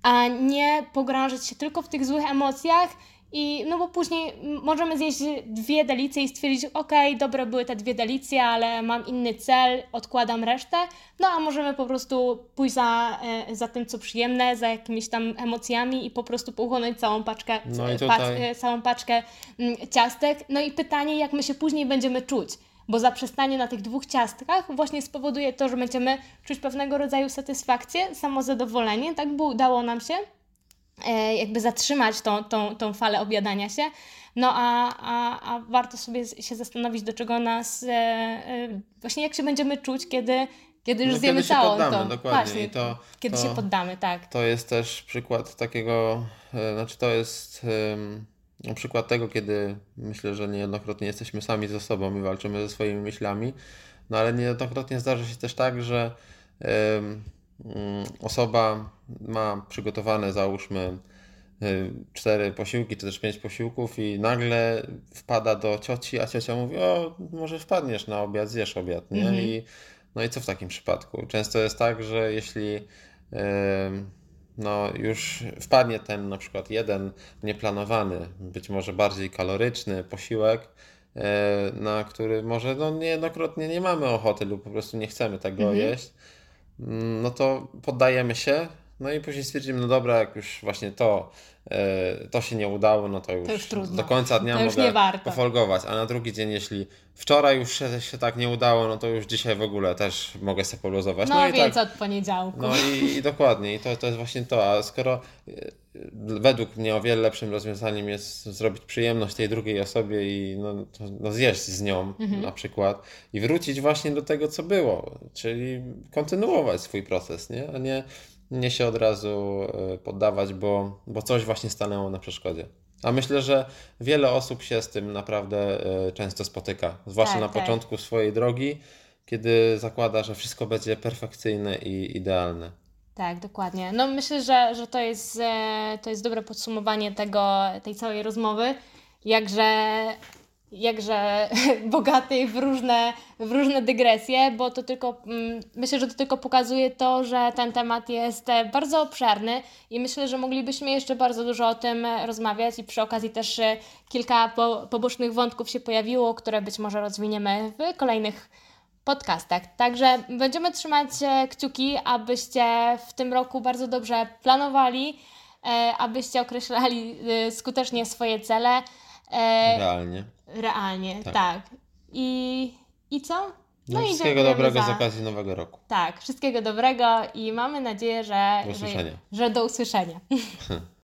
a nie pogrążać się tylko w tych złych emocjach i no bo później możemy zjeść dwie delicje i stwierdzić, okej, dobre były te dwie delicje, ale mam inny cel, odkładam resztę, no a możemy po prostu pójść za, e, za tym, co przyjemne, za jakimiś tam emocjami i po prostu pochłonąć całą paczkę, No e, tutaj- e, całą paczkę mm, ciastek. No i pytanie, jak my się później będziemy czuć. Bo zaprzestanie na tych dwóch ciastkach właśnie spowoduje to, że będziemy czuć pewnego rodzaju satysfakcję, samozadowolenie, tak, bo udało nam się e, jakby zatrzymać tą, tą, tą falę objadania się. No a, a, a warto sobie się zastanowić, do czego nas, e, e, właśnie jak się będziemy czuć, kiedy, kiedy już No, zjemy kiedy całą poddamy, tą. dokładnie. Właśnie, I to- kiedy to- się poddamy, tak. To jest też przykład takiego, znaczy to jest no, przykład tego, kiedy myślę, że niejednokrotnie jesteśmy sami ze sobą i walczymy ze swoimi myślami, no ale niejednokrotnie zdarza się też tak, że em, mm, osoba ma przygotowane, załóżmy, y, cztery posiłki, czy też pięć posiłków i nagle wpada do cioci, a ciocia mówi, o, może wpadniesz na obiad, zjesz obiad, nie? Mhm. I, no i co w takim przypadku? Często jest tak, że jeśli no już wpadnie ten na przykład jeden nieplanowany, być może bardziej kaloryczny posiłek, e, na który może no niejednokrotnie nie mamy ochoty lub po prostu nie chcemy tego Mhm. jeść, mm, no to poddajemy się, no i później stwierdzimy, no dobra, jak już właśnie to, to się nie udało, no to już, już trudno. do końca dnia To już mogę pofolgować, a na drugi dzień, jeśli wczoraj już się, się tak nie udało, no to już dzisiaj w ogóle też mogę sobie poluzować. No, i więc tak, od poniedziałku. no i, i dokładnie, i to, to jest właśnie to. A skoro e, według mnie o wiele lepszym rozwiązaniem jest zrobić przyjemność tej drugiej osobie i no, to, no zjeść z nią Mhm. na przykład i wrócić właśnie do tego, co było, czyli kontynuować swój proces, nie? a nie, nie się od razu e, poddawać, bo, bo coś właśnie stanęło na przeszkodzie. A myślę, że wiele osób się z tym naprawdę e, często spotyka, zwłaszcza Tak, na tak. początku swojej drogi, kiedy zakłada, że wszystko będzie perfekcyjne i idealne. Tak, dokładnie. No myślę, że, że to, jest, e, to jest dobre podsumowanie tego, tej całej rozmowy. Jakże, jakże bogatej w różne, w różne dygresje, bo to tylko, mm, myślę, że to tylko pokazuje to, że ten temat jest e, bardzo obszerny i myślę, że moglibyśmy jeszcze bardzo dużo o tym rozmawiać i przy okazji też e, kilka po, pobocznych wątków się pojawiło, które być może rozwiniemy w kolejnych podcastach. Także będziemy trzymać e, kciuki, abyście w tym roku bardzo dobrze planowali, abyście określali skutecznie swoje cele. E, Realnie. realnie, tak. Tak. I, I co? No, i wszystkiego dobrego za- z okazji Nowego Roku. Tak, wszystkiego dobrego i mamy nadzieję, że, Do usłyszenia. że, że do usłyszenia.